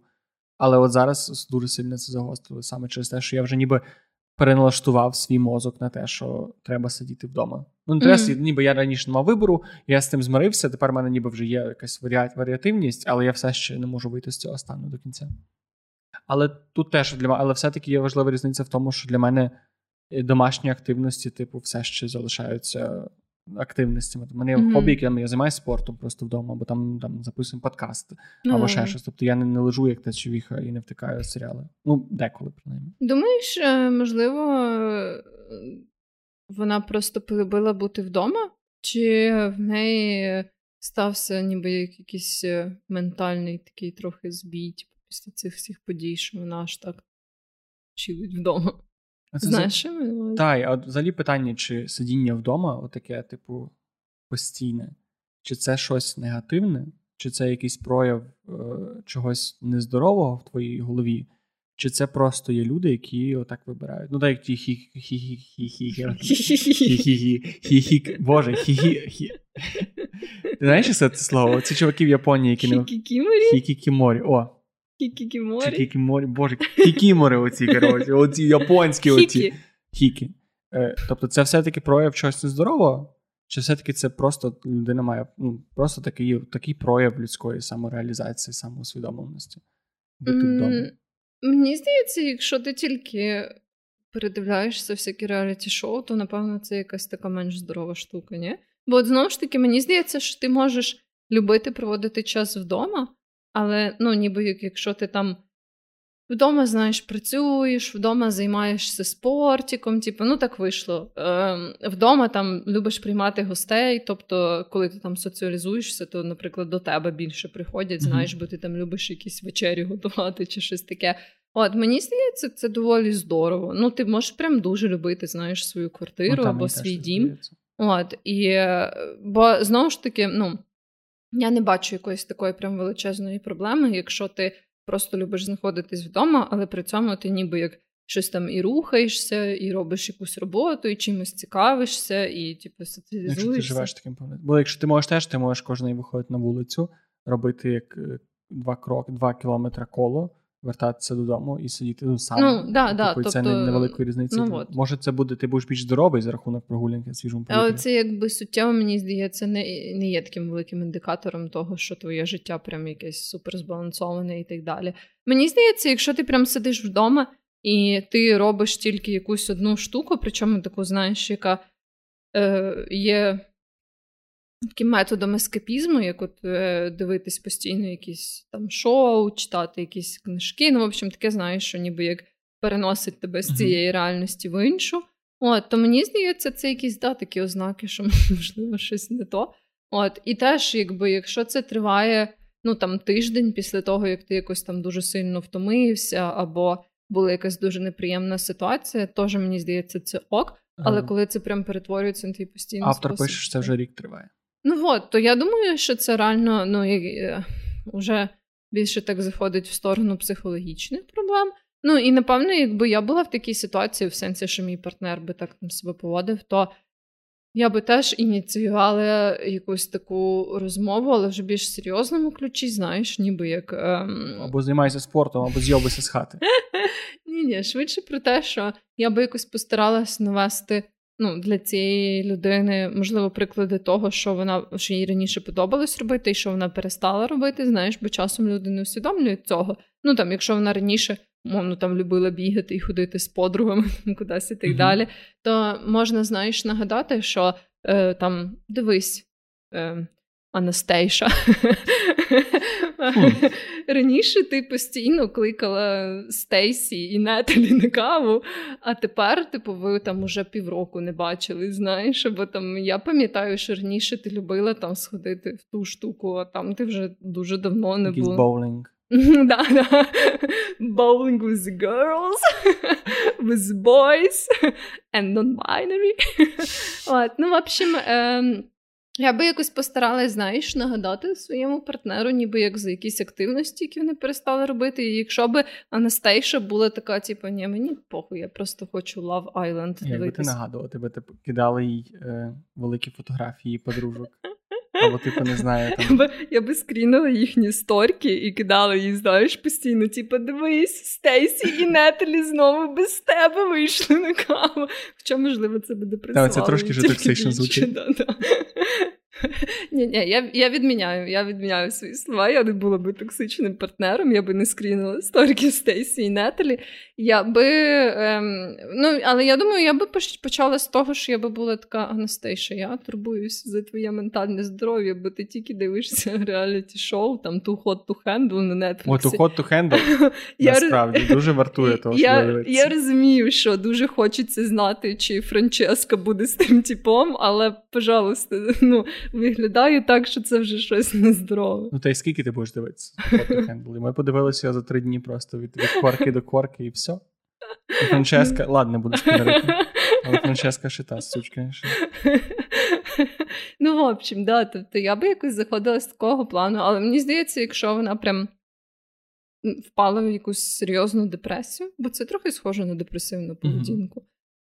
Але от зараз дуже сильно це загострило саме через те, що я вже ніби переналаштував свій мозок на те, що треба сидіти вдома. Ну, інтерес, mm-hmm. ніби я раніше не мав вибору, я з тим змирився. Тепер в мене ніби вже є якась варіативність, але я все ще не можу вийти з цього стану до кінця. Але тут теж для але все-таки є важлива різниця в тому, що для мене е, домашні активності, типу, все ще залишаються активностями. У мене є mm-hmm. хобі, яким я займаюся спортом просто вдома, або там там записуємо подкаст, mm-hmm. або ще щось. Тобто я не, не лежу, як та човіха, і не втикаю серіали. Ну, деколи, принаймні. Думаєш, е, можливо, вона просто полюбила бути вдома? Чи в неї стався ніби якийсь е, ментальний такий трохи збій типу, після цих всіх подій, що вона аж так чилить вдома? Це Знаєш, що ми Так, а взагалі питання, чи сидіння вдома, отаке, типу, постійне, чи це щось негативне, чи це якийсь прояв е, чогось нездорового в твоїй голові, чи це просто є люди, які отак вибирають? Ну, так як ті хі хі хі хі хі Боже, хі-хі-хі. Ти знаєш це слово? Ці чуваки в Японії, які не Хікікіморі. О, Хікікіморі. Хікікіморі, боже, хікімори оці, коротше, оці японські оці. Хікі. Е, тобто це все-таки прояв чогось нездорового? Чи все-таки це просто людина має ну, просто такий такий прояв людської самореалізації, самоусвідомленості? Бути вдома? Мені здається, якщо ти тільки передивляєшся всякі реаліті-шоу, то напевно це якась така менш здорова штука, ні? Бо от знову ж таки, мені здається, що ти можеш любити проводити час вдома, але ну, ніби якщо ти там вдома, знаєш, працюєш, вдома займаєшся спортиком, типу, ну так вийшло. Е, Вдома там любиш приймати гостей, тобто, коли ти там соціалізуєшся, то, наприклад, до тебе більше приходять, знаєш, бо ти там любиш якісь вечері готувати чи щось таке. От мені здається, це доволі здорово. Ну, ти можеш прям дуже любити, знаєш, свою квартиру ну, або свій дім. От, і, е, Бо знову ж таки, ну. Я не бачу якоїсь такої прям величезної проблеми, якщо ти просто любиш знаходитись вдома, але при цьому ти ніби як щось там і рухаєшся, і робиш якусь роботу, і чимось цікавишся, і типу соціалізуєшся. Якщо ти живеш таким повним. Бо якщо ти можеш теж, ти можеш кожен виходити на вулицю, робити як е, два кроки, два кілометри коло вертатися додому і сидіти ну, сам. Ну, да, типу, да, тобто, це невеликої різниці. Ну, от. Може, це буде, ти будеш більш здоровий за рахунок прогулянки свіжому повітрі. Але це якби суттєво, мені здається, не не є таким великим індикатором того, що твоє життя прям якесь суперзбалансоване і так далі. Мені здається, якщо ти прям сидиш вдома і ти робиш тільки якусь одну штуку, причому таку, знаєш, яка е, є таким методом ескапізму, як от е, дивитись постійно якісь там шоу, читати якісь книжки. Ну, в общем, таке знаєш, що ніби як переносить тебе з цієї реальності в іншу. От, То мені здається, це якісь да, такі ознаки, що (laughs) можливо щось не то. От, І теж, якби, якщо це триває ну, там, тиждень після того, як ти якось там дуже сильно втомився, або була якась дуже неприємна ситуація, теж мені здається, це ок. Але ага. коли це прям перетворюється на твій постійний Автор спосіб, пише, що це вже рік триває. Ну от, то я думаю, що це реально ну, вже е, більше так заходить в сторону психологічних проблем. Ну і напевно, якби я була в такій ситуації, в сенсі, що мій партнер би так там себе поводив, то я би теж ініціювала якусь таку розмову, але вже більш серйозному ключі, знаєш, ніби як. Ем... Або займайся спортом, або зйобися з хати. (laughs) Ні, ні, швидше про те, що я би якось постаралась навести ну, для цієї людини, можливо, приклади того, що вона що їй раніше подобалось робити, і що вона перестала робити. Знаєш, бо часом люди не усвідомлюють цього. Ну там, якщо вона раніше мовно там любила бігати і ходити з подругами (laughs) кудись і так mm-hmm. далі, то можна, знаєш, нагадати, що е, там дивись. Е, Анастейша. Раніше ти постійно кликала Стейсі і Неталі на каву, а тепер, типу, ви там уже півроку не бачили, знаєш, бо там я пам'ятаю, що раніше ти любила там сходити в ту штуку, а там ти вже дуже давно не була. боулінг. (laughs) Да, да. Bowling with girls, (laughs) with boys and non-binary. (laughs) От, ну, в общем, ем, я би якось постаралась, знаєш, нагадати своєму партнеру, ніби як за якісь активності, які вони перестали робити. І якщо би Анастейша була така, типу, ні, мені похуй, я просто хочу Love Island Якби ти нагадувати. нагадувала, тебе типу, кидали їй е, великі фотографії подружок. (laughs) Або, типу, не знаю, Я (laughs) там. би, я би скрінила їхні сторки і кидала їй, знаєш, постійно, типу, дивись, Стейсі і Нетлі знову без тебе вийшли на каву. Хоча, можливо, це буде працювати. це трошки вже токсично звучить. Да, да. (laughs) Ні, ні, я, я відміняю, я відміняю свої слова. Я не була би токсичним партнером, я би не скрінила сторки Стейсі і Неталі. Я би, ем, ну, але я думаю, я би почала з того, що я би була така Анастейша, я турбуюся за твоє ментальне здоров'я, бо ти тільки дивишся (laughs) реаліті-шоу, там Too Hot to Handle на Netflix. От у hot to handle (laughs) насправді дуже вартує того, що я, я розумію, що дуже хочеться знати, чи Франческа буде з тим типом, але, пожалуйста, ну, виглядає так, що це вже щось нездорове. Ну, та й скільки ти будеш дивитися? Ми подивилися за три дні просто від, від корки до корки і все. І Франческа, ладно, не буду але Франческа шита, сучка. ще. Ну, в общем, да, тобто я би якось заходила з такого плану, але мені здається, якщо вона прям впала в якусь серйозну депресію, бо це трохи схоже на депресивну поведінку.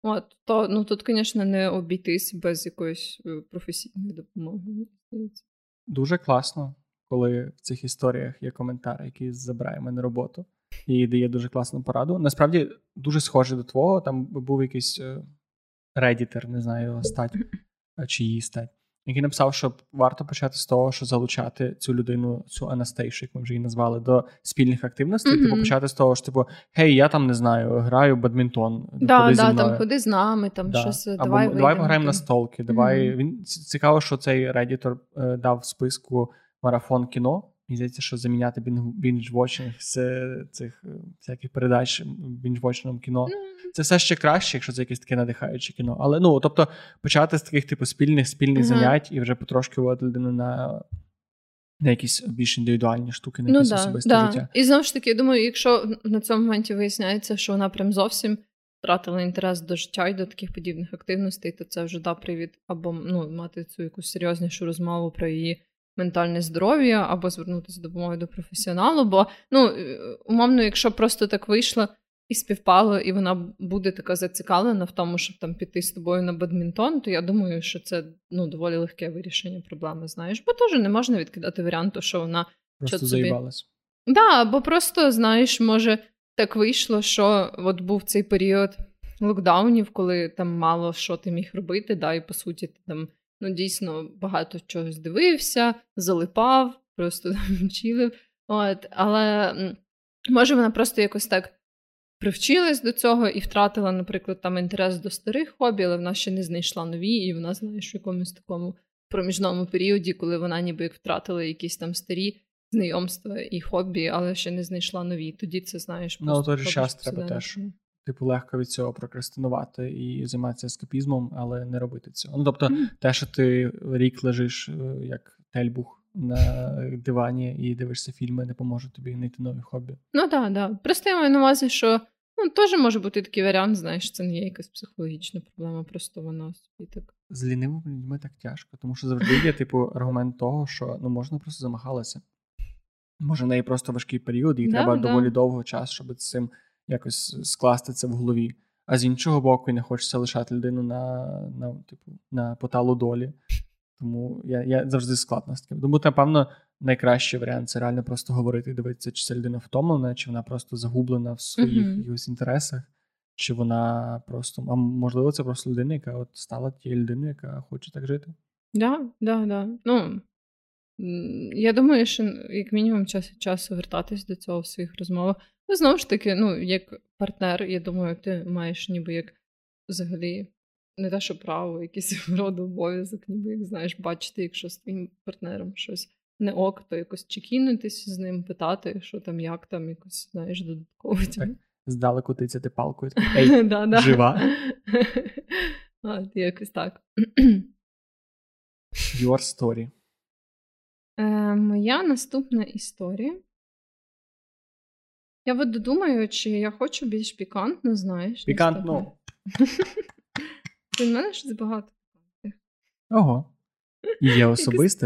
От, то ну тут, звісно, не обійтись без якоїсь е, професійної допомоги. Дуже класно, коли в цих історіях є коментар, який забирає мене роботу і дає дуже класну пораду. Насправді дуже схоже до твого. Там був якийсь е, редітер, не знаю його стать чи її стать, який написав, що варто почати з того, що залучати цю людину, цю Анастейшу, як ми вже її назвали, до спільних активностей. Мгм. Типу почати з того, що типу, гей, я там не знаю, граю в бадмінтон. Да, ходи зі мною». там ходи з нами, там Да. щось Або давай давай вийдемо, пограємо на столки. Давай. Мгм. Він цікаво, що цей редітор е, дав в списку марафон кіно. Мені здається, що заміняти бінж-вотчинг з е, цих е, всяких передач бінж-вотчингом кіно. Ну, Це все ще краще, якщо це якесь таке надихаюче кіно. Але ну, тобто, почати з таких типу спільних спільних Мгм. занять і вже потрошки вводити людину на, на якісь більш індивідуальні штуки, на Ну якесь да, особисте да. життя. І знову ж таки, я думаю, якщо на цьому моменті виясняється, що вона прям зовсім втратила інтерес до життя і до таких подібних активностей, то це вже да привід або ну, мати цю якусь серйознішу розмову про її ментальне здоров'я, або звернутися з допомогою до професіоналу. Бо, ну, е, умовно, якщо просто так вийшло і співпало, і вона буде така зацікавлена в тому, щоб там піти з тобою на бадмінтон, то я думаю, що це ну, доволі легке вирішення проблеми, знаєш. Бо теж не можна відкидати варіанту, що вона Просто що собі? Да, бо просто, знаєш, може, так вийшло, що от був цей період локдаунів, коли там мало що ти міг робити, да, і по суті ти там ну, дійсно багато чогось дивився, залипав, просто (laughs) там чилив. От, але може вона просто якось так привчилась до цього і втратила, наприклад, там інтерес до старих хобі, але вона ще не знайшла нові, і вона, знаєш, в якомусь такому проміжному періоді, коли вона ніби як втратила якісь там старі знайомства і хобі, але ще не знайшла нові. Тоді це знаєш. Ну, той же час треба теж. Типу, легко від цього прокрастинувати і займатися ескапізмом, але не робити цього. Ну, тобто, Мгм. те, що ти рік лежиш е, як тельбух на дивані і дивишся фільми, не поможе тобі знайти нові хобі. Ну так, да. Просто я маю на увазі, що ну, теж може бути такий варіант, знаєш, це не є якась психологічна проблема, просто вона собі так. З лінивими людьми так тяжко, тому що завжди є, типу, аргумент того, що ну можна просто замахалася. Може, в неї просто важкий період, і Да, треба да. доволі довго час, щоб з цим якось скласти це в голові. А з іншого боку, і не хочеться лишати людину на, на, типу, на поталу долі. Тому я, я завжди складно з таким. Тому, напевно, найкращий варіант це реально просто говорити і дивитися, чи ця людина втомлена, чи вона просто загублена в своїх Мгм. якихось інтересах, чи вона просто. А можливо, це просто людина, яка от стала тією людиною, яка хоче так жити. Да, да, да. Ну, я думаю, що як мінімум час від часу вертатись до цього в своїх розмовах. Ну, знову ж таки, ну, як партнер, я думаю, ти маєш ніби як взагалі не те, що право, якийсь (laughs) роду обов'язок, ніби як знаєш, бачити, якщо з твоїм партнером щось не ок, то якось чекінутися з ним, питати, що там, як там, якось, знаєш, додатково. Так, Здалеку тицяти палкою. (laughs) Ей, жива? (laughs) От, якось так. (clears throat) Your story. Е, моя наступна історія. Я от думаю, чи я хочу більш пікантно, знаєш. Пікантно. Для мене щось багато. Ого. І є (laughs) Якось-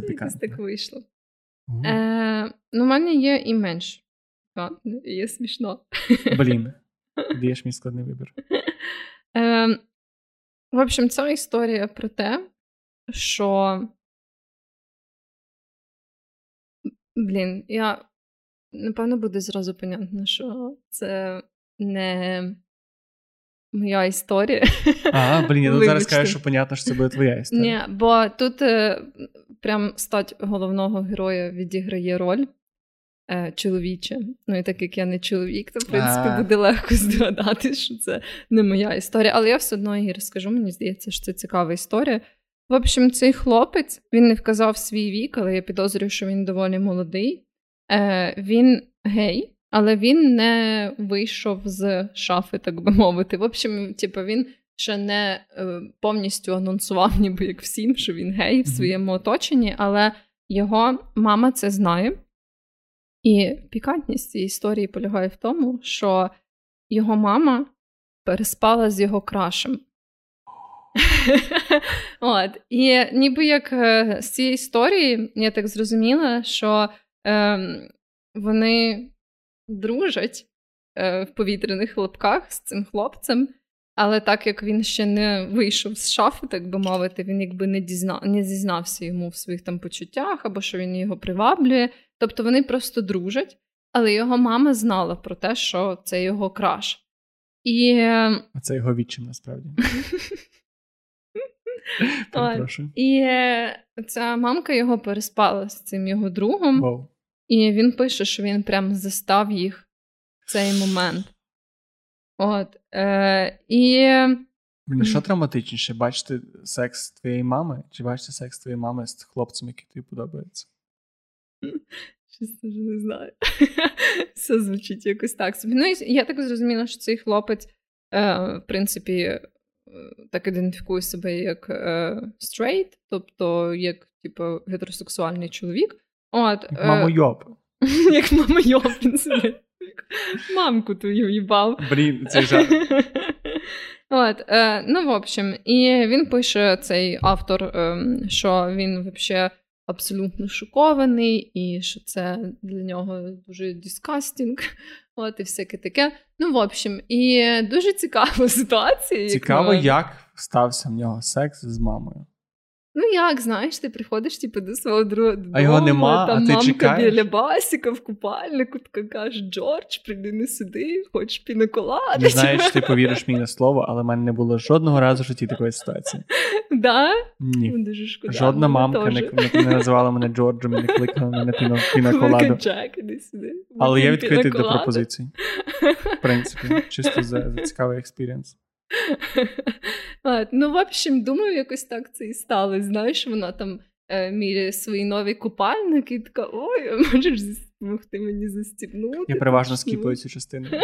якось так вийшло. Е, ну, в мене є і менш пікантне, і є смішно. Блін. (laughs) Даєш мій складний вибір. Е, в общем, ця історія про те, що. Блін, я напевно буде зразу понятно, що це не моя історія. А, блін, я зараз кажу, що понятно, що це буде твоя історія. Ні, бо тут е, прям стать головного героя відіграє роль е, чоловіче. Ну і так як я не чоловік, то в принципі А. буде легко здогадати, що це не моя історія. Але я все одно її розкажу. Мені здається, що це цікава історія. В общем, цей хлопець він не вказав свій вік, але я підозрюю, що він доволі молодий. Е, він гей, але він не вийшов з шафи, так би мовити. В общем, типу, він ще не е, повністю анонсував, (laughs) ніби як всім, що він гей в своєму оточенні, але його мама це знає. І пікантність цієї історії полягає в тому, що його мама переспала з його крашем. (laughs) От. І ніби як е, з цієї історії я так зрозуміла, що е, вони дружать е, в повітряних лапках з цим хлопцем, але так як він ще не вийшов з шафи, так би мовити, він якби не дізна... не зізнався йому в своїх там почуттях або що він його приваблює. Тобто вони просто дружать, але його мама знала про те, що це його краш. І е, А це його відчим насправді. (laughs) І е, ця мамка його переспала з цим його другом, Вау. І він пише, що він прям застав їх в цей момент. От. Е, і що травматичніше? Бачити секс твоєї мами, чи бачити секс твоєї мами з хлопцем, який тобі подобається? (laughs) дуже не знаю. (laughs) Все звучить якось так собі. Ну, і я так зрозуміла, що цей хлопець, е, в принципі, е, так ідентифікує себе як е, straight, тобто як, типу, гетеросексуальний чоловік. От, Як е, (laughs) Як мама йопін собі. Мамку твою їбав. Блін, цей жарт. (laughs) От, е, ну, в общем, і він пише цей автор, е, що він взагалі абсолютно шокований, і що це для нього дуже дискастінг, (laughs) от, і всяке таке. Ну, в общем, і дуже цікава ситуація. Цікаво, мене. як стався в нього секс з мамою. Ну як, знаєш, ти приходиш типу, до свого друга додому, А його нема, там а ти мамка чекаєш? біля басіка в купальнику, така каже: Джордж, прийди-но сюди, хочеш пінаколади. Не знаю, чи ти повіриш мені на слово, але в мене не було жодного разу в житті такої ситуації. Да? Ні. Ну, Дуже шкода. Жодна мамка не, не, не називала мене Джорджем і не кликала мене піно, пінаколаду. Джек, іди сюди. Але я відкритий до пропозицій. В принципі, чисто за, за цікавий experience. (laughs) Ну, в общем, думаю, якось так це і сталося. Знаєш, вона там е, міряє свої нові купальники і така: ой, можеш допомогти мені застібнути? Я переважно Точно. скіпаю цю частину. (laughs)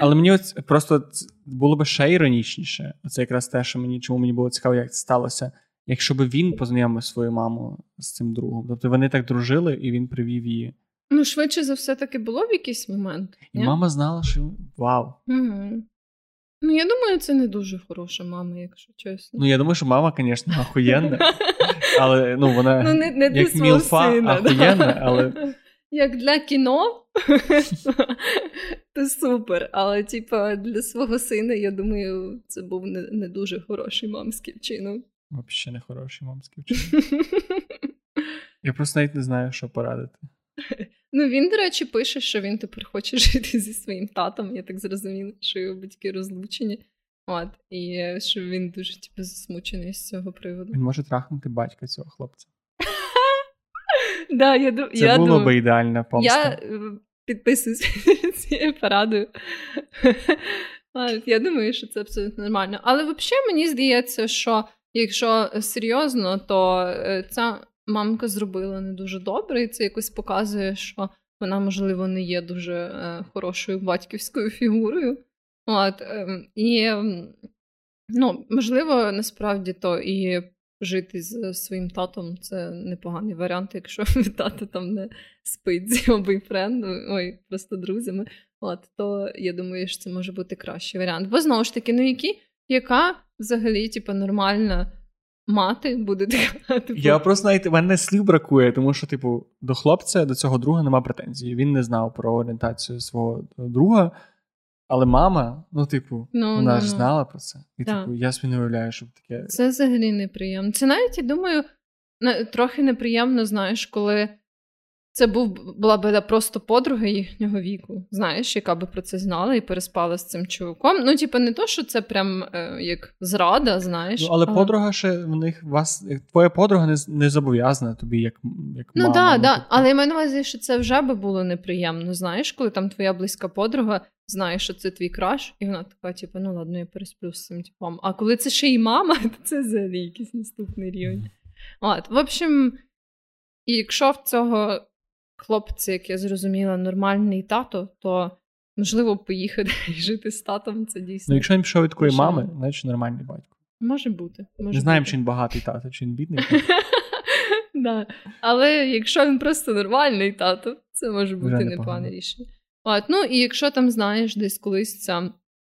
Але мені от просто було б ще іронічніше. Це якраз те, що мені чому мені було цікаво, як це сталося. Якщо б він познайомив свою маму з цим другом. Тобто вони так дружили, і він привів її. Ну, швидше за все, таки було в якийсь момент. І ні? мама знала, що вау. Угу. Ну, я думаю, це не дуже хороша мама, якщо чесно. Ну я думаю, що мама, звісно, охуєнна, (laughs) але ну вона Ну, не, не як мілфа сина, да. але (laughs) Як для кіно, (laughs) то супер. Але, типа, для свого сина, я думаю, це був не, не дуже хороший мамський вчинок. взагалі не хороший мамський вчинок. Я просто навіть не знаю, що порадити. (laughs) Ну, він, до речі, пише, що він тепер хоче (laughs) жити зі своїм татом. Я так зрозуміла, що його батьки розлучені. От, і е, що він дуже типу, засмучений з цього приводу. Він може трахнути батька цього хлопця. (laughs) Да, я, ду- Це я було би ідеальна помста. Я е, підписуюсь цією порадою. Я думаю, що це абсолютно нормально. Але взагалі мені здається, що якщо серйозно, то е, ця мамка зробила не дуже добре, і це якось показує, що вона, можливо, не є дуже е, хорошою батьківською фігурою. От, е, І, ну, можливо, насправді то і жити з своїм татом це непоганий варіант, якщо (laughs) тато там не спить з його бойфрендом, ой, просто друзями. От, то я думаю, що це може бути кращий варіант. Бо знову ж таки, ну які, яка взагалі, типу, нормальна мати буде така. (laughs) Типу... Я просто навіть мене слів бракує, тому що, типу, до хлопця, до цього друга нема претензій. Він не знав про орієнтацію свого друга. Але мама, ну, типу, ну, вона ну, ж ну. знала про це. І так. типу, я собі не уявляю, щоб таке. Це взагалі неприємно. Це навіть, я думаю, трохи неприємно, знаєш, коли це був була б просто подруга їхнього віку, знаєш, яка би про це знала і переспала з цим чуваком. Ну, типу, не то, що це прям е, як зрада, знаєш. Ну, але а... подруга ще в них вас. Твоя подруга не не зобов'язана тобі, як як ну, мама. Да, ну, да. Тобто... Але я маю на увазі, що це вже би було неприємно. Знаєш, коли там твоя близька подруга знає, що це твій краш, і вона така, типу, ну ладно, я пересплю з цим типом. А коли це ще й мама, (laughs) то це взагалі якийсь наступний рівень. От, в общем, і якщо в цього хлопці, як я зрозуміла, нормальний тато, то можливо поїхати (laughs) і жити з татом. Це дійсно. Ну, якщо він пішов від такої мами, значить нормальний батько. Може бути. Може Не знаємо, чи він багатий тато, чи він бідний. (laughs) Да. Але якщо він просто нормальний тато, це може бути непогане рішення. От, Ну і якщо там знаєш, десь колись ця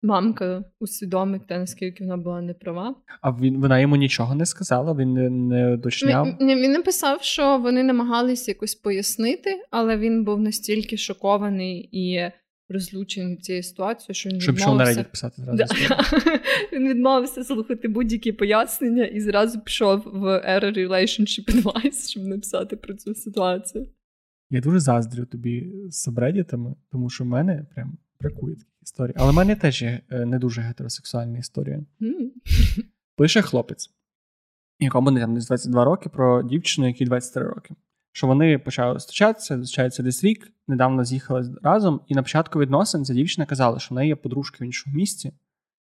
мамка усвідомить те, наскільки вона була неправа. А він вона йому нічого не сказала, він не не уточняв? Він, він написав, що вони намагалися якось пояснити, але він був настільки шокований і розлучений цією ситуацією, що він Щоб відмовився... на Reddit писати зразу. Да. (laughs) Він відмовився слухати будь-які пояснення і зразу пішов в Error Relationship Advice, щоб написати про цю ситуацію. Я дуже заздрю тобі з сабредітами, тому що в мене прям бракує таких історій. Але в мене теж є е, не дуже гетеросексуальна історія. Пише хлопець, якому не там десь 22 роки, про дівчину, якій 23 роки. Що вони почали зустрічатися, зустрічаються десь рік, недавно з'їхали разом, і на початку відносин ця дівчина казала, що в неї є подружка в іншому місті,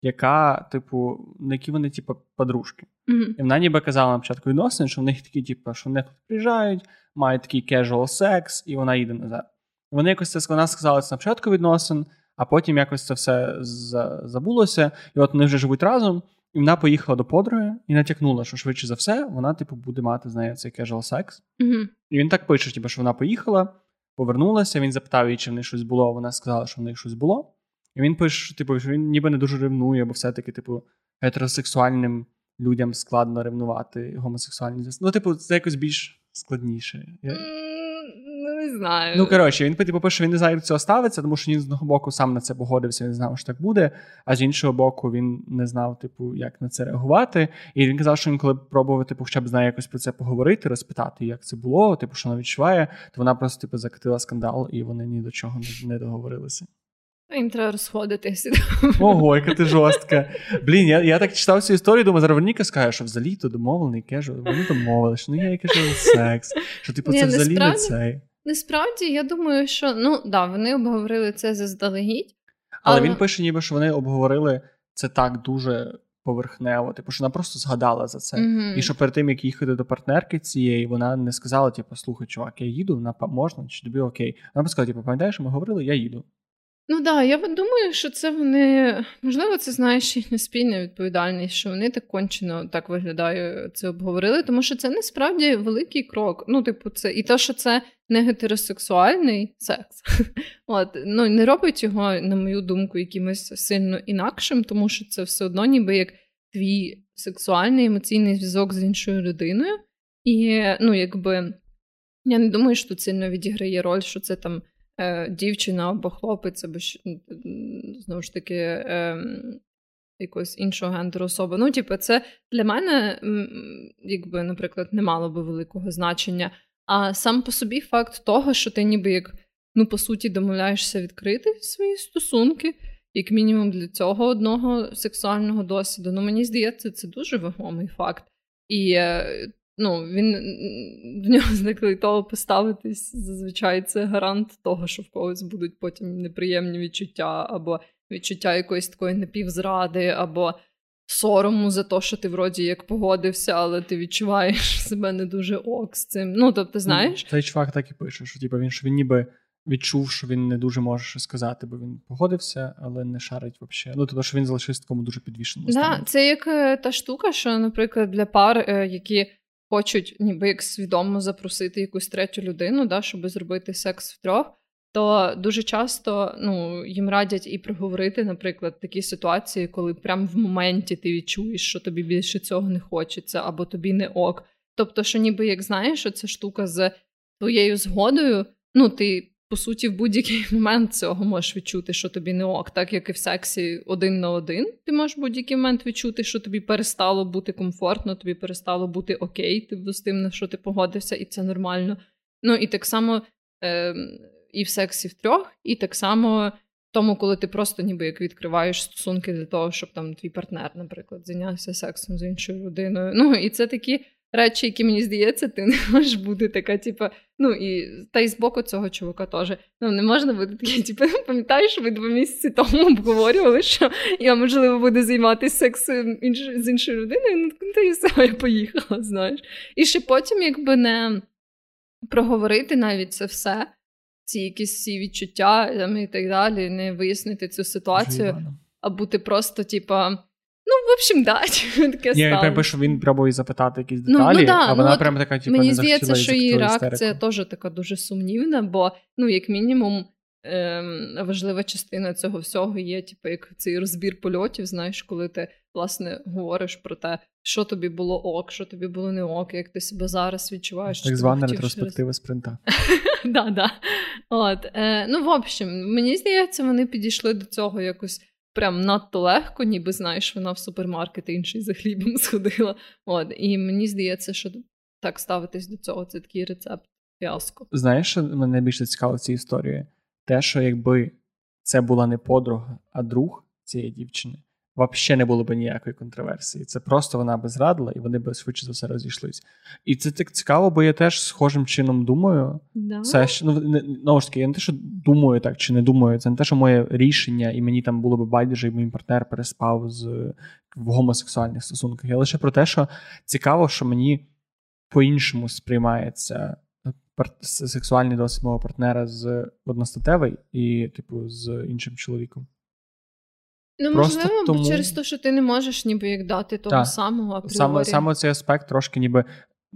яка, типу, на які вони, типу, подружки. Mm-hmm. І вона ніби казала на початку відносин, що в них такі, типу, що вони приїжджають, мають такий casual секс, і вона їде назад. Вони якось це вона сказала це на початку відносин, а потім якось це все забулося. І от вони вже живуть разом. І вона поїхала до подруги і натякнула, що швидше за все вона, типу, буде мати з нею цей casual секс. Mm-hmm. І він так пише: типу, що вона поїхала, повернулася. Він запитав її, чи в неї щось було. Вона сказала, що в неї щось було. І він пише, що типу, що він ніби не дуже ревнує, бо все-таки, типу, гетеросексуальним людям складно ревнувати гомосексуальні. Ну, типу, це якось більш складніше. Я... Ну, не знаю. Ну, коротше, він типу, пише, він не знає, як цього ставиться, тому що він з одного боку сам на це погодився, він знав, що так буде. А з іншого боку, він не знав, типу, як на це реагувати. І він казав, що він, коли пробував, типу, хоча б знає якось про це поговорити, розпитати, як це було, типу, що вона відчуває, то вона просто типу, закатила скандал, і вони ні до чого не договорилися. Їм треба розходитися. Ого, яка ти жорстка. Блін, я я так читав цю історію, думаю, зараз Вероніка скаже, що взагалі то домовлений кежу. Вони домовили, що ну я кажу секс. Що типу це взагалі не цей. Насправді, я думаю, що ну да, вони обговорили це заздалегідь. Але, але він пише, ніби що вони обговорили це так дуже поверхнево. Типу, що вона просто згадала за це. Mm-hmm. І що перед тим, як їхати до партнерки цієї, вона не сказала: типу, слухай, чувак, я їду, вона можна, чи тобі окей. Вона сказала, типу, пам'ятаєш, ми говорили, я їду. Ну да, я думаю, що це вони, можливо, це знаєш їхня спільна відповідальність, що вони так кончено так виглядає, це обговорили, тому що це насправді великий крок. Ну, типу, це і те, що це не гетеросексуальний секс, (laughs) от ну не робить його, на мою думку, якимось сильно інакшим, тому що це все одно, ніби як твій сексуальний емоційний зв'язок з іншою людиною. І ну, якби я не думаю, що тут сильно відіграє роль, що це там. Е, дівчина або хлопець, або знову ж таки е, якогось іншого гендеру особи. Ну, типу, це для мене, якби, наприклад, не мало би великого значення. А сам по собі факт того, що ти ніби як, ну, по суті, домовляєшся відкрити свої стосунки, як мінімум для цього одного сексуального досвіду. Ну, мені здається, це дуже вагомий факт. І е, ну, він в нього звикли того поставитись. Зазвичай це гарант того, що в когось будуть потім неприємні відчуття, або відчуття якоїсь такої напівзради, або сорому за те, що ти вроді як погодився, але ти відчуваєш (laughs) себе не дуже ок з цим. Ну, тобто, знаєш. Цей чувак так і пише, що типу, він що він ніби відчув, що він не дуже може щось сказати, бо він погодився, але не шарить взагалі. Ну, тобто, що він залишився такому дуже підвішеному. Да, Це як е, та штука, що, наприклад, для пар, е, які хочуть ніби як свідомо запросити якусь третю людину, да, щоб зробити секс втрьох, то дуже часто ну, їм радять і проговорити, наприклад, такі ситуації, коли прямо в моменті ти відчуєш, що тобі більше цього не хочеться, або тобі не ок. Тобто, що ніби як знаєш, що ця штука з твоєю згодою, ну ти. По суті, в будь-який (laughs) момент цього можеш відчути, що тобі не ок, так як і в сексі один на один. Ти можеш в будь-який момент відчути, що тобі перестало бути комфортно, тобі перестало бути окей, ти з тим, на що ти погодився, і це нормально. Ну і так само е, і в сексі втрьох, і так само в тому, коли ти просто ніби як відкриваєш стосунки для того, щоб там твій партнер, наприклад, зайнявся сексом з іншою людиною. Ну і це такі речі, які мені здається, ти (laughs) не можеш бути така, типу, ну і та й з боку цього чувака теж. Ну не можна бути такий, типу, пам'ятаєш, ви два місяці тому обговорювали, що я можливо буду займатися сексом інш... з іншою людиною. Ну та й все, я поїхала, знаєш. І ще потім, якби не проговорити навіть це все ці якісь всі відчуття там, і так далі, не вияснити цю ситуацію, а бути просто, типа. Ну, в общем, да, (laughs) таке Ні, я пам'ятаю, що він пробував запитати якісь деталі, ну, ну, да, а вона ну, прямо така, типу, Мені не здається, що її реакція теж така дуже сумнівна, бо, ну, як мінімум, ем, важлива частина цього всього є, типу, як цей розбір польотів, знаєш, коли ти, власне, говориш про те, що тобі було ок, що тобі було не ок, як ти себе зараз відчуваєш. Так звана ретроспектива спринта. (laughs) Да, да. От, е, Ну, в общем, мені здається, вони підійшли до цього якось прям надто легко, ніби знаєш, вона в супермаркет інший за хлібом (laughs) сходила. От, І мені здається, що так ставитись до цього це такий рецепт фіаско. Знаєш, що мене найбільше цікаво в цій історії? Те, що якби це була не подруга, а друг цієї дівчини, взагалі не було б ніякої контроверсії. Це просто вона би зрадила, і вони б швидше за все розійшлись. І це так цікаво, бо я теж схожим чином думаю. Да. Це ну не, ж таки, я не те, що думаю так чи не думаю. Це не те, що моє рішення, і мені там було б байдуже, і мій партнер переспав з в гомосексуальних стосунках. Я лише про те, що цікаво, що мені по-іншому сприймається. Сексуальний досвід мого партнера з одностатевий і, типу, з іншим чоловіком. Ну, Просто можливо, тому... через те, що ти не можеш ніби як дати того так. самого апріорі. Саме саме цей аспект трошки ніби.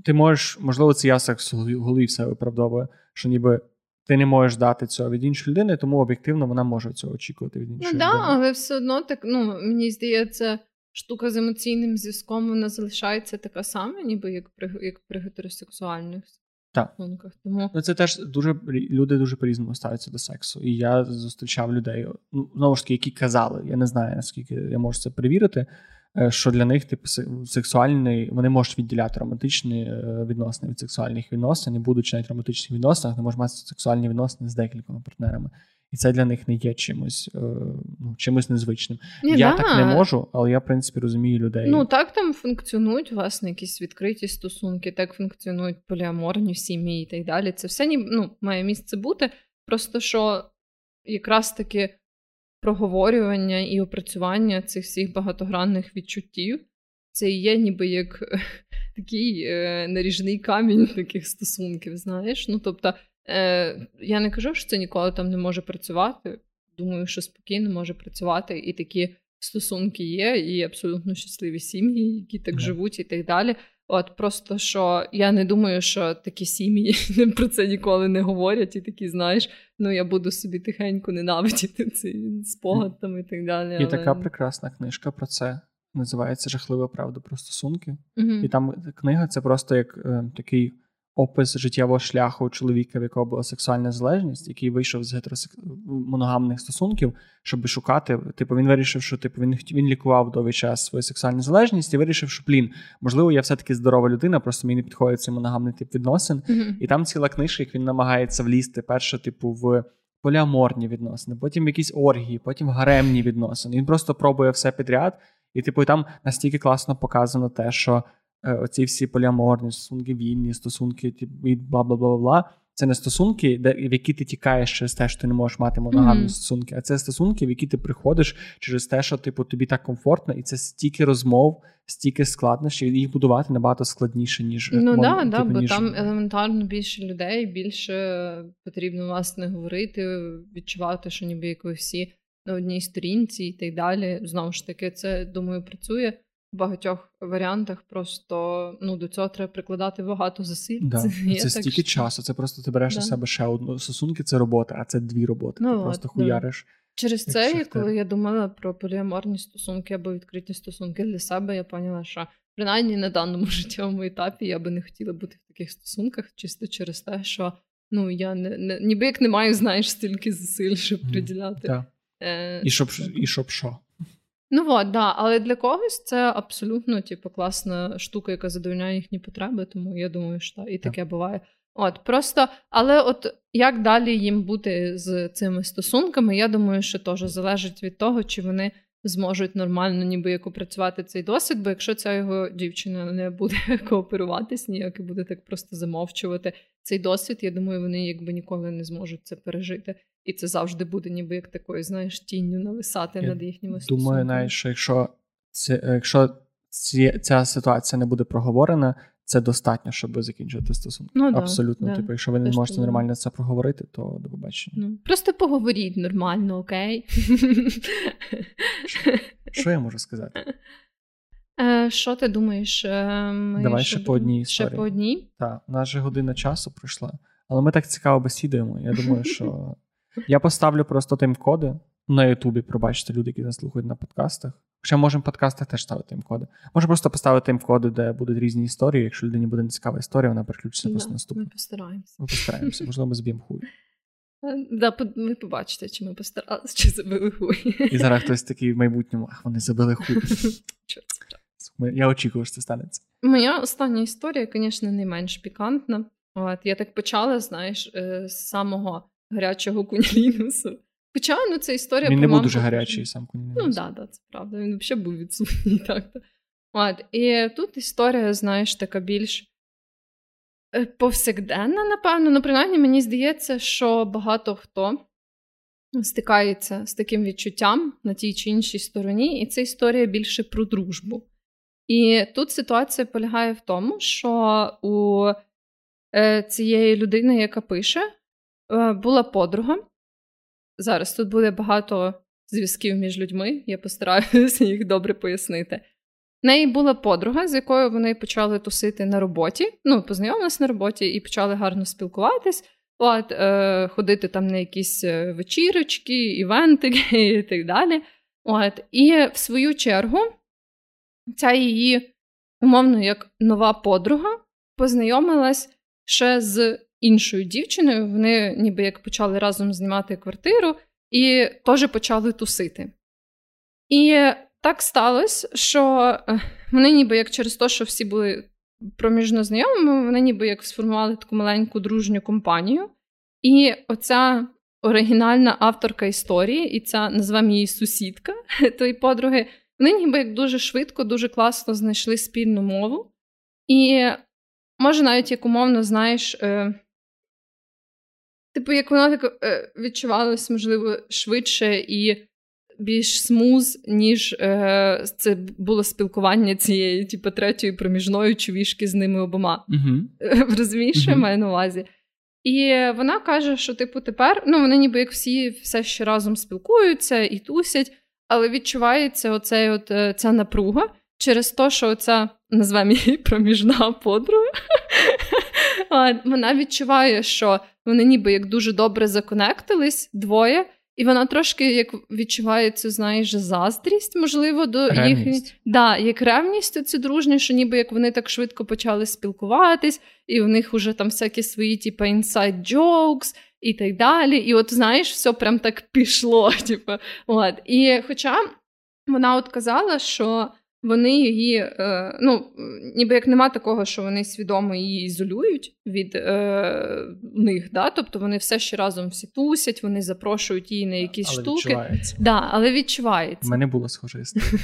Ти можеш, можливо, це я секс в голові все виправдовує, що ніби ти не можеш дати цього від іншої людини, тому об'єктивно вона може цього очікувати від іншої ну, людини. Ну так, але все одно так, ну, мені здається, штука з емоційним зв'язком вона залишається така сама, ніби як при як при гетеросексуальних так. Тому ну, це теж дуже люди дуже по-різному ставляться до сексу. І я зустрічав людей, ну знову ж таки, які казали, я не знаю наскільки я можу це перевірити. Е, що для них типу сексуальний, вони можуть відділяти романтичні е, відносини від сексуальних відносин, і будучи навіть романтичних відносинах, не можуть мати сексуальні відносини з декількома партнерами. І це для них не є чимось е, ну, чимось незвичним. Ні, я да. так не можу, але я, в принципі, розумію людей. Ну так там функціонують власне якісь відкриті стосунки, так функціонують поліаморні сім'ї і так далі. Це все ну, має місце бути. Просто що якраз таки проговорювання і опрацювання цих всіх багатогранних відчуттів. Це і є ніби як (laughs) такий е, наріжний камінь таких стосунків, знаєш. Ну, тобто, Е, Я не кажу, що це ніколи там не може працювати. Думаю, що спокійно може працювати, і такі стосунки є, і абсолютно щасливі сім'ї, які так yeah. живуть, і так далі. От просто що я не думаю, що такі сім'ї (laughs) про це ніколи не говорять, і такі, знаєш, ну я буду собі тихенько ненавидіти цей спогад там і так далі. І але... така прекрасна книжка про це. Називається Жахлива правда про стосунки. uh І там книга це просто як е, такий опис життєвого шляху чоловіка, в якого була сексуальна залежність, який вийшов з гетеросек... моногамних стосунків, щоб шукати. Типу, він вирішив, що типу він він лікував довгий час свою сексуальну залежність і вирішив, що блін, можливо, я все-таки здорова людина, просто мені не підходить цей моногамний тип відносин. Mm-hmm. І там ціла книжка, як він намагається влізти перше, типу, в. Поліаморні відносини, потім якісь оргії, потім гаремні відносини. Він просто пробує все підряд, і типу там настільки класно показано те, що оці всі поліаморні стосунки, вільні стосунки і бла бла бла бла. Це не стосунки, де в які ти тікаєш через те, що ти не можеш мати моногамні Мгм. стосунки, а це стосунки, в які ти приходиш через те, що типу тобі так комфортно, і це стільки розмов, стільки складнощів, їх будувати набагато складніше, ніж Ну мон- да, да, типу, бо ніж- там елементарно більше людей, більше потрібно власне говорити, відчувати, що ніби як ви всі на одній сторінці і так далі. Знову ж таки, це думаю, працює в багатьох варіантах. Просто ну до цього треба прикладати багато зусиль. Да. (laughs) Це так, стільки що- часу. Це просто ти береш на себе ще одну стосунки, це робота, а це дві роботи. Ну ти от, просто да. хуяриш. Через це, шахтар. коли я думала про поліаморні стосунки або відкриті стосунки для себе, я поняла, що принаймні на даному (laughs) життєвому етапі я би не хотіла бути в таких стосунках, чисто через те, що ну я не, не ніби як не маю, знаєш, стільки зусиль, щоб приділяти. Да. Е, І щоб стосункам. і щоб що? Ну от, да, але для когось це абсолютно типу, класна штука, яка задовольняє їхні потреби, тому я думаю, що і таке буває. От просто, але от як далі їм бути з цими стосунками, я думаю, що теж залежить від того, чи вони зможуть нормально, ніби як опрацювати цей досвід. Бо якщо ця його дівчина не буде (laughs) кооперуватись, ніяк і буде так просто замовчувати цей досвід, я думаю, вони якби ніколи не зможуть це пережити. І це завжди буде, ніби як такою, знаєш, тінню нависати Я над їхніми стосунками. Думаю, навіть, що якщо це, якщо ці, ця ситуація не буде проговорена, це достатньо, щоб закінчити стосунки. Ну, Абсолютно. да. Типу, якщо ви не можете нормально це проговорити, то до побачення. Ну, просто поговоріть нормально, окей? Що я можу сказати? Е, Що ти думаєш? е, ми Давай ще по одній Ще по одній? Так, у нас же година часу пройшла, але ми так цікаво бесідуємо. Я думаю, що я поставлю просто тайм-коди на Ютубі, пробачте люди, які нас слухають на подкастах. Хоча можемо в подкастах теж ставити тайм-коди. Може просто поставити тайм-коди, де будуть різні історії. Якщо людині буде цікава історія, вона переключиться просто Да, наступну. Ми постараємося. Ми постараємося, можливо, ми зб'ємо хуй. (laughs) Е, Да, ви побачите, чи ми постаралися, чи забили хуй. І зараз хтось такий в майбутньому, ах, вони забили хуй. (laughs) Я очікую, що це станеться. Моя остання історія, звісно, не менш пікантна. От, я так почала, знаєш, е, з самого гарячого кунілінусу. Хоча ну, це історія Він не був дуже гарячий сам Кунінець. Ну, да, да, це правда. Він взагалі був відсутній (laughs) так-то. От, і тут історія, знаєш, така більш е, повсякденна, напевно. Ну, принаймні, мені здається, що багато хто стикається з таким відчуттям на тій чи іншій стороні, і це історія більше про дружбу. І тут ситуація полягає в тому, що у е, цієї людини, яка пише, була подруга. Зараз тут буде багато зв'язків між людьми, я постараюся (laughs) їх добре пояснити. В неї була подруга, з якою вони почали тусити на роботі. Ну, познайомились на роботі і почали гарно спілкуватись, от, е, ходити там на якісь е, вечірочки, івентики (laughs) і так далі. От, і в свою чергу, ця її, умовно, як нова подруга, познайомилась ще з іншою дівчиною. Вони ніби як почали разом знімати квартиру і теж почали тусити. І так сталося, що е, вони ніби як через те, що всі були проміжно знайомими, вони ніби як сформували таку маленьку дружню компанію. І оця оригінальна авторка історії, і ця назвемо її сусідка (laughs) тої подруги, вони ніби як дуже швидко, дуже класно знайшли спільну мову. І може навіть як умовно, знаєш, е, типу, як воно так е, відчувалось, можливо, швидше і більш смуз, ніж е, це було спілкування цієї, типу, третьої проміжної човішки з ними обома. Угу. (laughs) Розумієш, що я маю на увазі? І вона каже, що, типу, тепер ну, вони ніби як всі все ще разом спілкуються і тусять, але відчувається оцей от, е, ця напруга через те, що оця, назвемо її (laughs) проміжна подруга. Вона відчуває, що вони ніби як дуже добре законектились двоє, і вона трошки як відчуває цю, знаєш, заздрість, можливо, до їхньої. Да, як ревність це дружні, що ніби як вони так швидко почали спілкуватись, і в них вже там всякі свої, типу, inside jokes і так далі. І от знаєш, все прям так пішло. (laughs) Типу, от. І хоча вона от казала, що вони її, е, ну, ніби як нема такого, що вони свідомо її ізолюють від е, них, да? тобто вони все ще разом всі тусять, вони запрошують її на якісь Але штуки. відчувається. Да, але У відчувається. мене було схоже.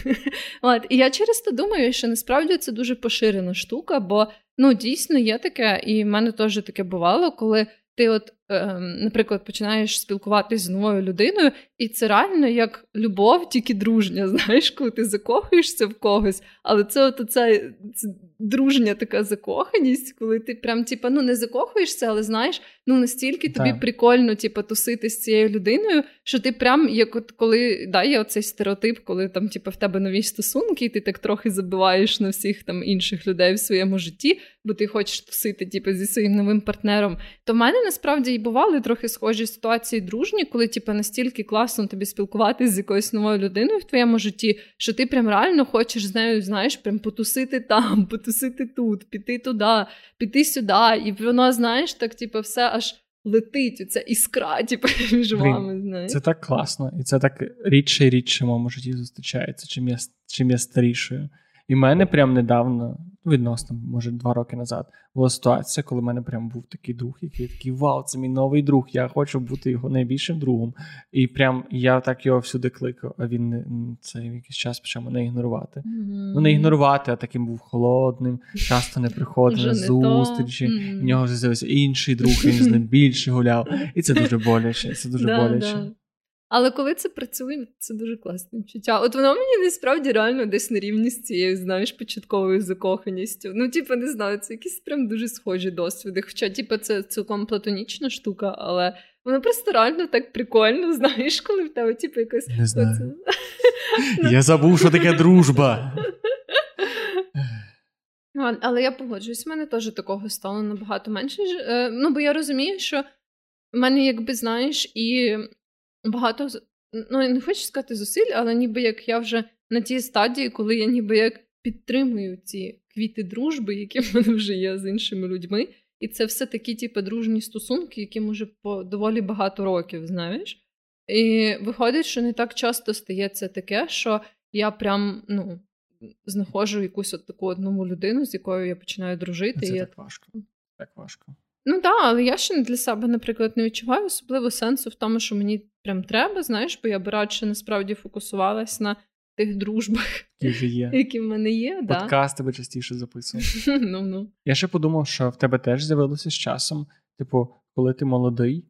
(laughs) От, і я через це думаю, що насправді це дуже поширена штука, бо ну дійсно є таке, і в мене теж таке бувало, коли ти, от, наприклад, починаєш спілкуватися з новою людиною, і це реально як любов, тільки дружня. (laughs) Знаєш, коли ти закохуєшся в когось, але це от оця це дружня така закоханість, коли ти прям типа, ну не закохуєшся, але знаєш, ну настільки тобі так. прикольно типа, тусити з цією людиною, що ти прям як от коли да, є оцей стереотип, коли там типа, в тебе нові стосунки, і ти так трохи забиваєш на всіх там інших людей в своєму житті, бо ти хочеш тусити типа, зі своїм новим партнером. То в мене насправді і бували трохи схожі ситуації дружні, коли типа, настільки класно тобі спілкуватися з якоюсь новою людиною в твоєму житті, що ти прям реально хочеш з нею, знаєш, прям потусити там, (laughs) потусити тут, піти туди, піти сюди. І воно, знаєш, так, типу, все аж летить, оця іскра, типу, (laughs) між вами. знаєш. Це так класно, і це так рідше і рідше в моєму житті зустрічається, чим я чим я старішою. І в мене прям недавно, відносно, може, два роки назад, була ситуація, коли в мене прям був такий друг, який такий вау, це мій новий друг, я хочу бути його найбільшим другом. І прям я так його всюди кликав, а він це якийсь час почав мене ігнорувати. Mm-hmm. Ну, не ігнорувати, а таким був холодним, часто не приходив на зустрічі. Mm-hmm. В нього з'явився інший друг, він з ним більше гуляв. І це дуже боляче. Це дуже боляче. Але коли це працює, це дуже класне відчуття. От воно мені насправді реально десь на рівні з цією, знаєш, початковою закоханістю. Ну, типу, не знаю, це якісь прям дуже схожі досвіди. Хоча, типу, це цілком платонічна штука, але воно просто реально так прикольно, (laughs) знаєш, коли в тебе, типу, якось. Не знаю. (laughs) Я забув, що таке дружба. (laughs) Але я погоджуюсь, в мене теж такого стало набагато менше. Е, ну, бо я розумію, що в мене, якби знаєш, і багато ну я не хочу сказати зусиль, але ніби як я вже на тій стадії, коли я ніби як підтримую ці квіти дружби, які в мене вже є з іншими людьми. І це все такі, типу, дружні стосунки, які може по доволі багато років, знаєш. І виходить, що не так часто стається таке, що я прям ну, знаходжу якусь от таку одну людину, з якою я починаю дружити. Це і так я... важко. Так важко. Ну так, але я ще для себе, наприклад, не відчуваю особливо сенсу в тому, що мені прям треба, знаєш, бо я б радше насправді фокусувалась на тих дружбах, які є. які в мене є. Подкасти да. би частіше записував. (laughs) ну, ну. Я ще подумав, що в тебе теж з'явилося з часом. Типу, коли ти молодий,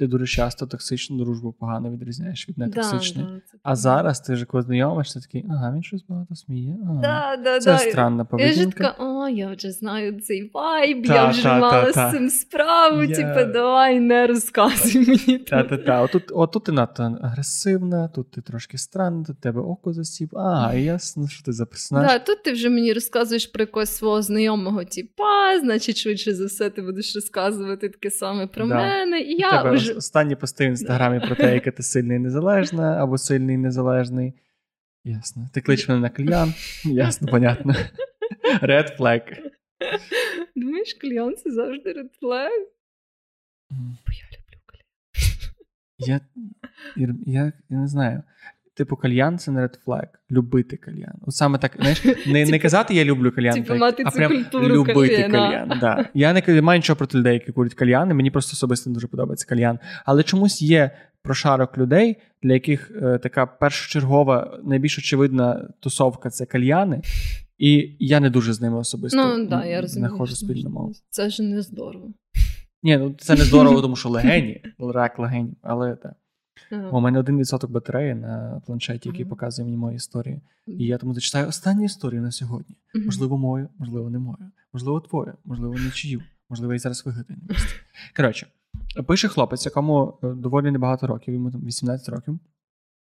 ти дуже часто токсичну дружбу погано відрізняєш від нетоксичної. Да, да, а зараз ти ж коли знайомишся, такий, ага, він щось багато сміє. Ага, да, да, Це странна поведінка. Я ж така, о, я вже знаю цей вайб, та, я вже та, мала та, з цим справу, я... типу, давай не розказуй мені. Та-та-та, отут, отут ти надто агресивна, тут ти трошки странна, тут тебе око засів. А, ясно, що ти записна. Да, тут ти вже мені розказуєш про якогось свого знайомого, типа, значить, швидше за все, ти будеш розказувати таке саме про мене. І я вже останні пости в інстаграмі про те, яка ти сильний і незалежна, або сильний і незалежний. Ясно. Ти клич мене на кальян. Ясно, понятно. Red flag. Думаєш, кальян це завжди red flag? Бо я люблю кальян. Я, я, я не знаю. Типу, кальян це не редфлег. Любити кальян. От саме так, знаєш, не не казати я люблю кальян, типу, так, а прям любити кальян. Да. Я не маю нічого проти людей, які курять кальяни. Мені просто особисто дуже подобається кальян. Але чомусь є прошарок людей, для яких е, така першочергова, найбільш очевидна тусовка це кальяни. І я не дуже з ними особисто ну, да, я розумію, знаходжу спільну мову. Це ж не здорово. Ні, ну це не здорово, тому що легені, рак легені, але так. Ага. У мене один відсоток батареї на планшеті, який ага. показує мені мої історії. І я тому зачитаю останню історію на сьогодні. Можливо, мою, можливо, не мою. Можливо, твою, можливо, нічию. Можливо, я зараз вигадаю. (laughs) Коротше, пише хлопець, якому е, доволі небагато років, йому там 18 років.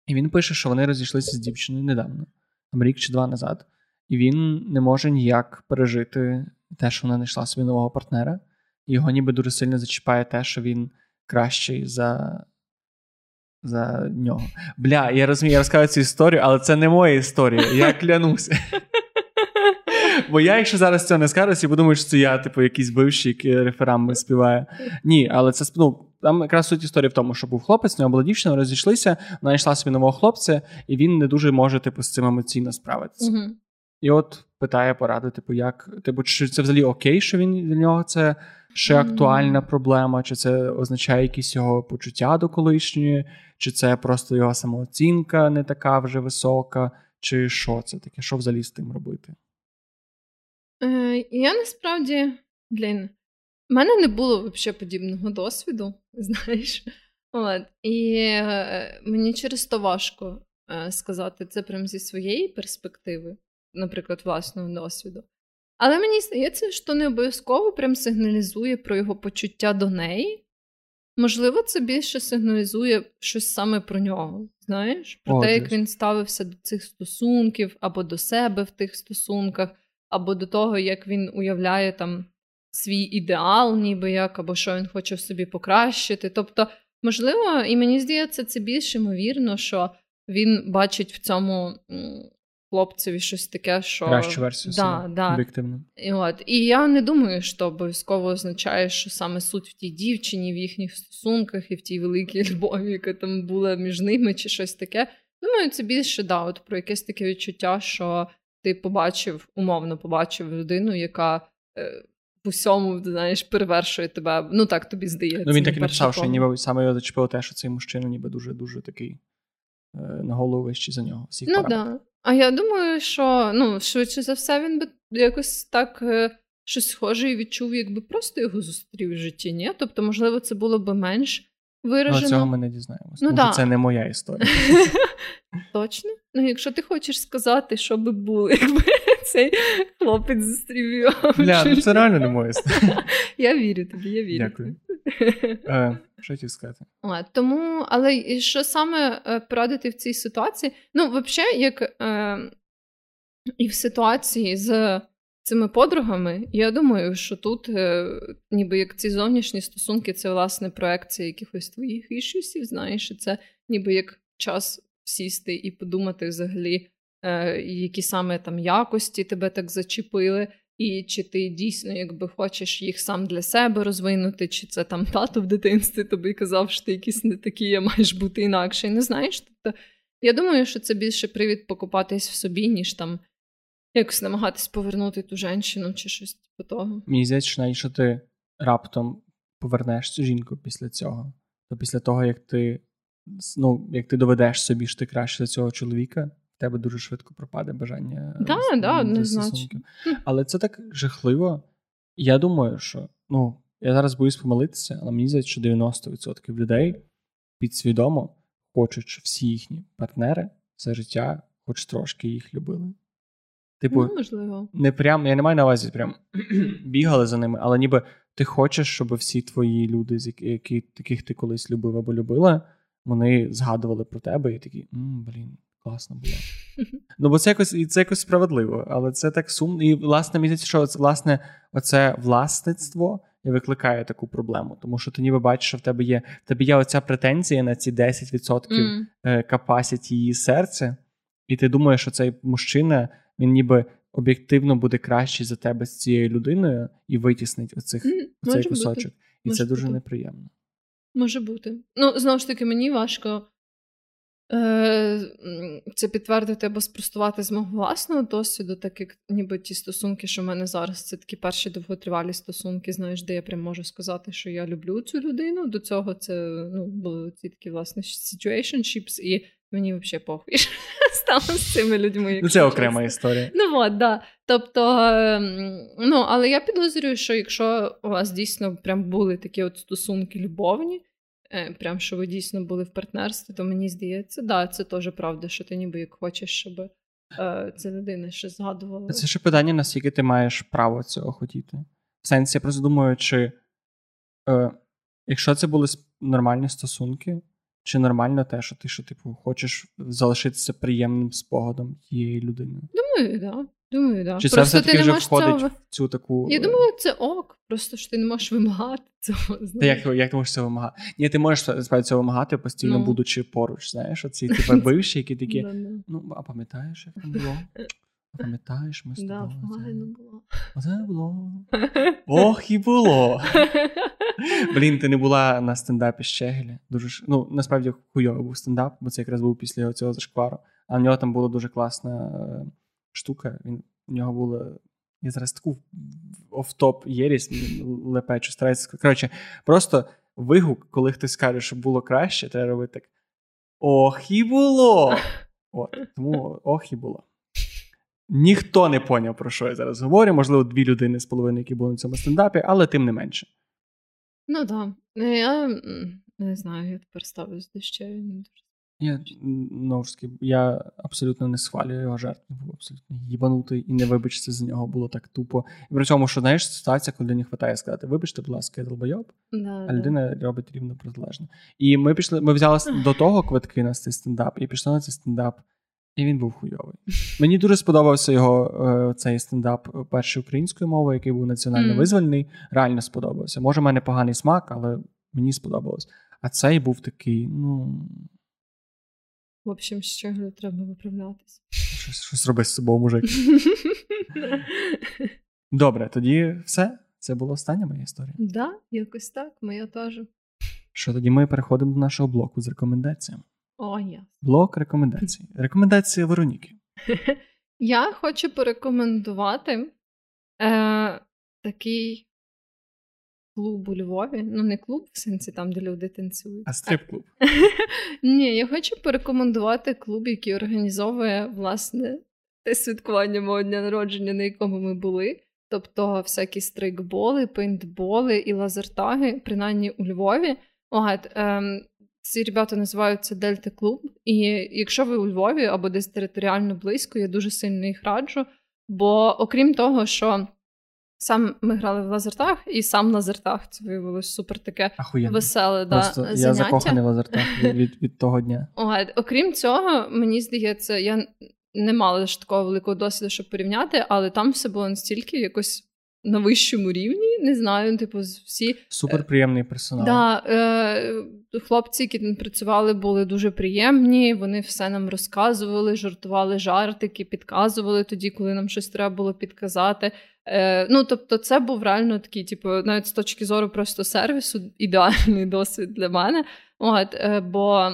І він пише, що вони розійшлися з дівчиною недавно, там рік чи два назад. І він не може ніяк пережити те, що вона знайшла собі нового партнера. І його ніби дуже сильно зачіпає те, що він кращий за за нього. Бля, я розумію, я розказую цю історію, але це не моя історія. Я клянуся. (laughs) Бо я, якщо зараз цього не скажу, я подумаю, що це я, типу, якийсь бивший, який реферами співає. Ні, але це ну, там якраз суть історії в тому, що був хлопець, у нього була дівчина, розійшлися, вона йшла собі нового хлопця, і він не дуже може, типу, з цим емоційно справитися. Угу. І от питає поради, типу, як, типу, чи це взагалі окей, що він для нього це ще актуальна проблема, чи це означає якісь його почуття до колишньої, чи це просто його самооцінка не така вже висока, чи що це таке? Що взагалі з тим робити? Е, Я насправді, блін, У мене не було взагалі подібного досвіду, (laughs) знаєш. От. І е, мені через то важко е, сказати це прямо зі своєї перспективи, наприклад, власного досвіду. Але мені здається, що не обов'язково прям сигналізує про його почуття до неї. Можливо, це більше сигналізує щось саме про нього. Знаєш, про те, як він ставився до цих стосунків, або до себе в тих стосунках, або до того, як він уявляє там свій ідеал, ніби як, або що він хоче в собі покращити. Тобто, можливо, і мені здається, це більш ймовірно, що він бачить в цьому хлопцеві щось таке, що кращу версію да, себе, да. об'єктивно. І от і я не думаю, що обов'язково означає, що саме суть в тій дівчині, в їхніх стосунках і в тій великій (laughs) любові, яка там була між ними, чи щось таке. Думаю, це більше да, от про якесь таке відчуття, що ти побачив, умовно побачив людину, яка е, в усьому знаєш, перевершує тебе. Ну так тобі здається. Ну він так і написав, що ніби саме його зачепило те, що цей мужчина ніби дуже дуже такий на голову вищий за нього. Всіх ну так. А я думаю, що ну, швидше за все, він би якось так е, щось схоже і відчув, якби просто його зустрів в житті, ні? Тобто, можливо, це було би менш виражено. Ну, цього ми не дізнаємося. Ну, Це не моя історія. (laughs) Точно? Ну, якщо ти хочеш сказати, що би було, (laughs) якби цей хлопець зустрів його. Бля, ну це реально не моя історія. (laughs) Я вірю тобі, я вірю. Дякую. Що хотів сказати? Тому, але що саме е, порадити в цій ситуації? Ну, взагалі, як е, і в ситуації з цими подругами, я думаю, що тут, е, ніби як ці зовнішні стосунки, це власне проекція якихось твоїх ішусів, знаєш, і це ніби як час сісти і подумати взагалі, е, які саме там якості тебе так зачепили. І чи ти дійсно якби хочеш їх сам для себе розвинути, чи це там тато в дитинстві тобі казав, що ти якийсь не такий, а маєш бути інакше, не знаєш. Тобто я думаю, що це більше привід покупатись в собі, ніж там якось намагатись повернути ту жінку чи щось типу того. Мені здається, що навіть що ти раптом повернеш цю жінку після цього, то після того, як ти ну, як ти доведеш собі, що ти краще за цього чоловіка тебе дуже швидко пропаде бажання. Да, з, да, однозначно. Але це так жахливо. Я думаю, що ну, я зараз боюсь помилитися, але мені здається, що 90% людей підсвідомо хочуть, щоб всі їхні партнери за життя хоч трошки їх любили. Типу, ну, можливо. не прям, я не маю на увазі, прям (clears throat) бігали за ними, але ніби ти хочеш, щоб всі твої люди, які, яких ти колись любив або любила, вони згадували про тебе і такі, блін, класно було. Ну, бо це якось це якось справедливо, але це так сумно. І, власне, здається, що власне, оце власництво і викликає таку проблему. Тому що ти ніби бачиш, що в тебе є в тебе є оця претензія на ці 10% mm. капасіті її серця, і ти думаєш, що цей мужчина він ніби об'єктивно буде кращий за тебе з цією людиною і витіснить оцих, mm, оцей кусочок. Бути. І може це дуже бути. неприємно. Може бути. Ну, знову ж таки, мені важко це підтвердити або спростувати з мого власного досвіду, так як ніби ті стосунки, що в мене зараз, це такі перші довготривалі стосунки, знаєш, де я прям можу сказати, що я люблю цю людину. До цього це ну, були ці такі власне situationships, і мені взагалі похуй (laughs) стало з цими людьми. Ну, Це окрема історія. Ну от, да. Тобто, ем, ну, але я підозрюю, що якщо у вас дійсно прям були такі от стосунки любовні. Е, прям що ви дійсно були в партнерстві, то мені здається, да, це теж правда, що ти ніби як хочеш, щоб е, ця людина ще згадувала. Це ще питання, наскільки ти маєш право цього хотіти. В сенсі, я просто думаю, чи е, якщо це були нормальні стосунки, чи нормально те, що ти що, типу, хочеш залишитися приємним спогадом тієї людини? Думаю, так. Да. Думаю, да. Чи це все-таки вже входить цього... в цю таку. Я думаю, це ок, просто що ти не можеш вимагати (laughs) цього. Та як як ти можеш це вимагати? Ні, ти можеш справді це вимагати, постійно ну. будучи поруч, знаєш, оці типу (laughs) бивші, які такі. Ну, а пам'ятаєш, як там було? Пам'ятаєш, ми з тобою. Да, погано було. Оце було. (laughs) Ох, і було. Блін, ти не була на стендапі Щегеля. Дуже ну, насправді хуйовий був стендап, бо це якраз був після цього зашквару. А в нього там була дуже класна е, штука. Він у нього було. Я зараз таку офтоп єрість лепечу, стараюся. Коротше, просто вигук, коли хтось скаже, що було краще, треба робити так. Ох, і було! (laughs) От, Тому ох і було. Ніхто не поняв, про що я зараз говорю. Можливо, дві людини з половиною, які були на цьому стендапі, але тим не менше. Ну так. Да. Я не знаю, я тепер ставлюсь до ще. Я ну, я абсолютно не схвалюю його жертв. Він був абсолютно їбанутий і не вибачте за нього було так тупо. І при цьому, що знаєш, ситуація, коли не вистачає сказати, вибачте, будь ласка, я долбойоб, да, а людина да. робить рівно протилежно. І ми пішли, ми взяли до того квитки на цей стендап, і пішли на цей стендап, і він був хуйовий. (laughs) Мені дуже сподобався його е, цей стендап першої української мови, який був національно визвольний. Реально сподобався. Може, в мене поганий смак, але мені сподобалось. А цей був такий, ну. В общем, з чого треба виправлятися. Щось щось роби з собою, мужик. (laughs) Добре, тоді все. Це була остання моя історія. Так, да, якось так, моя теж. Що тоді ми переходимо до нашого блоку з рекомендаціями. О, я. Блок рекомендацій. (laughs) Рекомендації Вероніки. Я хочу порекомендувати е, такий клуб у Львові. Ну, не клуб, в сенсі там, де люди танцюють. А стрип-клуб. (laughs) Ні, я хочу порекомендувати клуб, який організовує, власне, те святкування мого дня народження, на якому ми були. Тобто всякі стрейкболи, пейнтболи і лазертаги, принаймні у Львові. От, ем, ці ребята називаються Дельта Клуб. І якщо ви у Львові або десь територіально близько, я дуже сильно їх раджу. Бо окрім того, що Сам ми грали в лазертах, і сам лазертах це виявилось супер таке Ахуєнно. веселе. Просто да, Я закоханий в лазертах від, від того дня. (laughs) О, окрім цього, мені здається, я не мала ж такого великого досвіду, щоб порівняти, але там все було настільки якось. На вищому рівні, не знаю, типу, всі суперприємний персонал. Да, е, Хлопці, які там працювали, були дуже приємні. Вони все нам розказували, жартували жартики, підказували тоді, коли нам щось треба було підказати. Е, Ну, тобто, це був реально такий, типу, навіть з точки зору просто сервісу, ідеальний (laughs) досвід для мене. От, е, Бо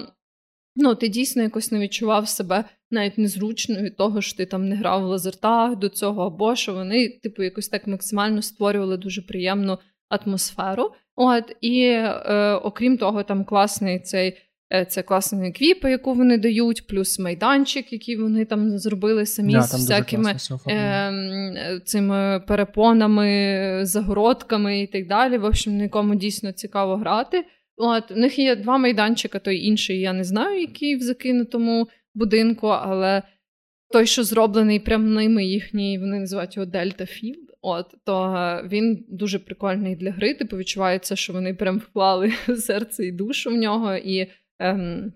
ну, ти дійсно якось не відчував себе навіть незручно від того, що ти там не грав в лазертах до цього, або що вони, типу, якось так максимально створювали дуже приємну атмосферу. От, І е, окрім того, там класний цей. Е, це класна еквіпа, яку вони дають, плюс майданчик, який вони там зробили самі да, з всякими е, цими перепонами, загородками і так далі. В общем, нікому дійсно цікаво грати. От, У них є два майданчика, той інший, я не знаю, який в закинутому будинку, але той, що зроблений прямо ними їхній, вони називають його Delta Field. От, то він дуже прикольний для гри. Типу відчувається, що вони прям вклали (laughs) серце і душу в нього. і Ем,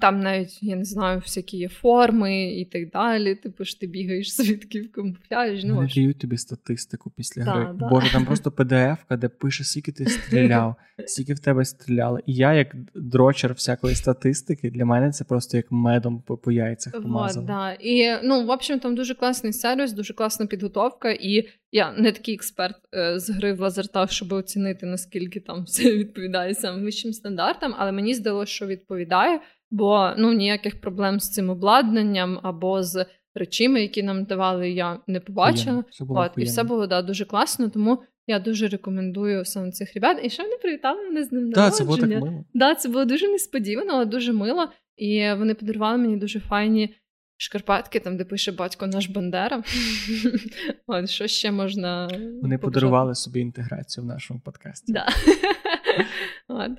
там навіть, я не знаю, всякі є форми і так далі. Типу ж ти бігаєш звідки в камуфляж. Ну, Вони дають тобі статистику після да, гри. Да. Боже, там просто PDF, де пише, скільки ти стріляв, скільки в тебе стріляли. І я, як дрочер всякої статистики, для мене це просто як медом по, по яйцях помазав. да. І ну, в общем, там дуже класний сервіс, дуже класна підготовка. І я не такий експерт е, з гри в лазертах, щоб оцінити, наскільки там (laughs) все відповідає самим вищим стандартам, але мені здалося, що відповідає бо ну ніяких проблем з цим обладнанням або з речами, які нам давали, я не побачила. Все було От, і все було да, дуже класно, тому я дуже рекомендую саме цих ребят. І ще вони привітали мене з ним народження. Да, це було так мило. Да, це було дуже несподівано, але дуже мило. І вони подарували мені дуже файні. Шкарпетки, там, де пише батько наш Бандера. (laughs) От, Що ще можна. Вони побажати? подарували собі інтеграцію в нашому подкасті. Да. (laughs)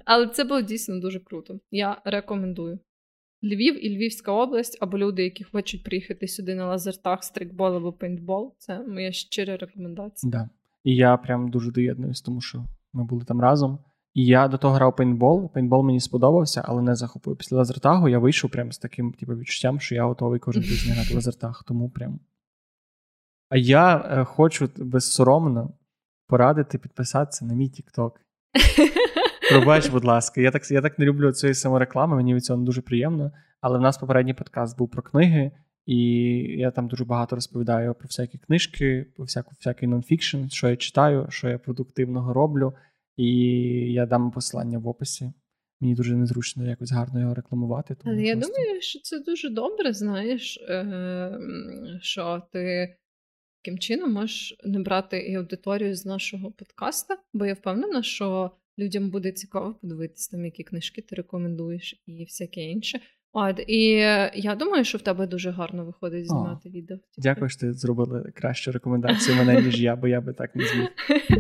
Але це було дійсно дуже круто. Я рекомендую. Львів і Львівська область, або люди, які хочуть приїхати сюди на лазертах, стрикбол або пейнтбол. Це моя щира рекомендація. Да. І я прям дуже доєднуюсь, тому що ми були там разом. І я до того грав пейнтбол. Пейнтбол мені сподобався, але не захопив. Після лазертагу я вийшов прям з таким типу, відчуттям, що я готовий кожен тиждень грати лазертаг. Тому прям. А я е, хочу безсоромно порадити підписатися на мій TikTok. (laughs) Пробач, будь ласка, я так я так не люблю цієї самореклами, мені від цього дуже приємно. Але в нас попередній подкаст був про книги, і я там дуже багато розповідаю про всякі книжки, про всяку всякий нонфікшн, що я читаю, що я продуктивного роблю. І я дам посилання в описі. Мені дуже незручно якось гарно його рекламувати. Тому я просто... думаю, що це дуже добре, знаєш, е- що ти таким чином можеш набрати і аудиторію з нашого подкаста, бо я впевнена, що людям буде цікаво подивитися, там, які книжки ти рекомендуєш і всяке інше. От, і я думаю, що в тебе дуже гарно виходить знімати відео. Дякую, що ти зробили кращу рекомендацію мене, (laughs) ніж я, бо я би так не зміг.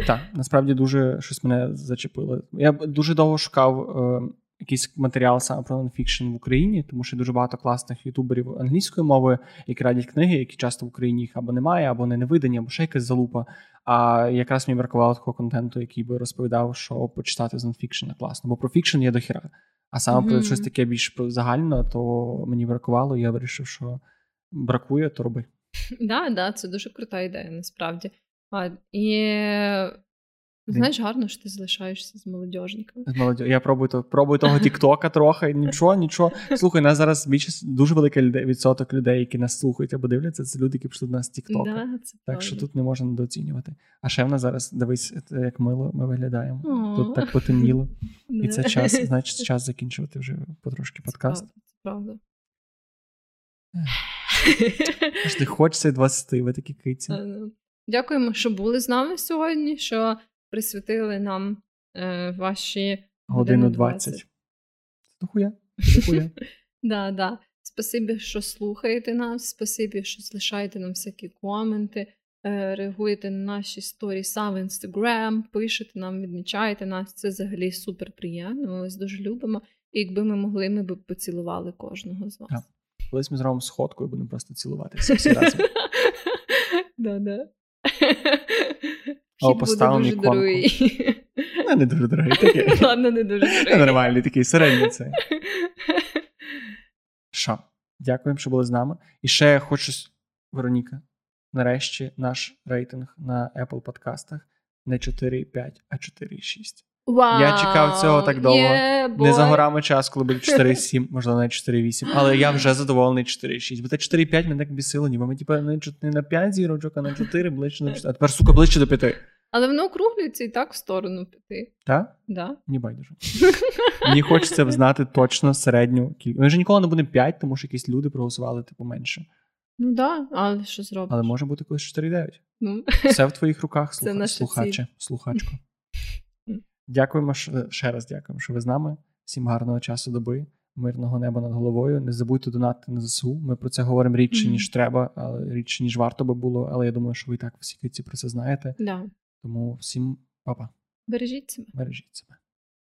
Так, насправді дуже щось мене зачепило. Я дуже довго шукав е, якийсь матеріал саме про non-fiction в Україні, тому що дуже багато класних ютуберів англійської мови, які радять книги, які часто в Україні їх або немає, або не видані, або ще якась залупа. А якраз мені бракувало такого контенту, який би розповідав, що почитати з non-fiction 'а класно. Бо про fiction є дохіра. А саме про щось таке більш загально, то мені бракувало, і я вирішив, що бракує, то роби. (laughs) Да, да, це дуже крута ідея, насправді. А, І знаєш, гарно, що ти залишаєшся з молодіжниками. З молодь... Я пробую то, пробую того Тіктока трохи, нічого, нічого. Слухай, нас зараз більшість дуже великий відсоток людей, які нас слухають або дивляться, це люди, які пішли до нас з Тіктока. Да, так що тут не можна недооцінювати. А ще в нас зараз дивись, як мило ми виглядаємо. О. Тут так потемніло. (laughs) І це час, значить, (laughs) час закінчувати вже потрошки подкаст. Це правда. Аж не хочеться 20, ви такі киці. Дякуємо, що були з нами сьогодні, що присвятили нам е, ваші годину 20. Дохуя. Дохуя. Да, да. Спасибі, що слухаєте нас, спасибі, що залишаєте нам всякі коменти, е, реагуєте на наші сторі сам в інстаграм, пишете нам, відмічаєте нас. Це взагалі супер приємно. Ми вас дуже любимо. І якби ми могли, ми б поцілували кожного з вас. Так. Колись ми зробимо сходку і будемо просто цілуватися всі разом. (laughs) (laughs) Да-да. Або поставимо дорогий. Ну, не дуже дорогий такий. (laughs) Ладно, не дуже дорогий. Нормальний такий середній цей. (laughs) Що? Дякуємо, що були з нами. І ще я хочу, Вероніка, нарешті наш рейтинг на Apple подкастах не 4,5, а 4,6. Wow, я чекав цього так довго. Yeah, не за горами час, коли буде 4,7, (laughs) можливо, навіть 4,8. Але я вже задоволений 4,6. Бо те 4,5 мене так бісило, ніби ми типу, не на 5 зірочок, а на 4, ближче на 4. А тепер, сука, ближче до 5. Але воно округлюється і так в сторону 5. Так? Да. Мені байдуже. Мені хочеться знати точно середню кількість. Ми вже ніколи не буде 5, тому що якісь люди проголосували типу менше. Ну так, да, але що зробиш? Але може бути колись 4,9. Ну. Все в твоїх руках, слуха... Слухаче, слухачко. Дякуємо ще раз дякуємо, що ви з нами. Всім гарного часу доби, мирного неба над головою. Не забудьте донати на ЗСУ. Ми про це говоримо рідше, ніж треба, але рідше, ніж варто би було. Але я думаю, що ви і так всі ці про це знаєте. Да. Тому всім па-па. Бережіть себе. Бережіть себе.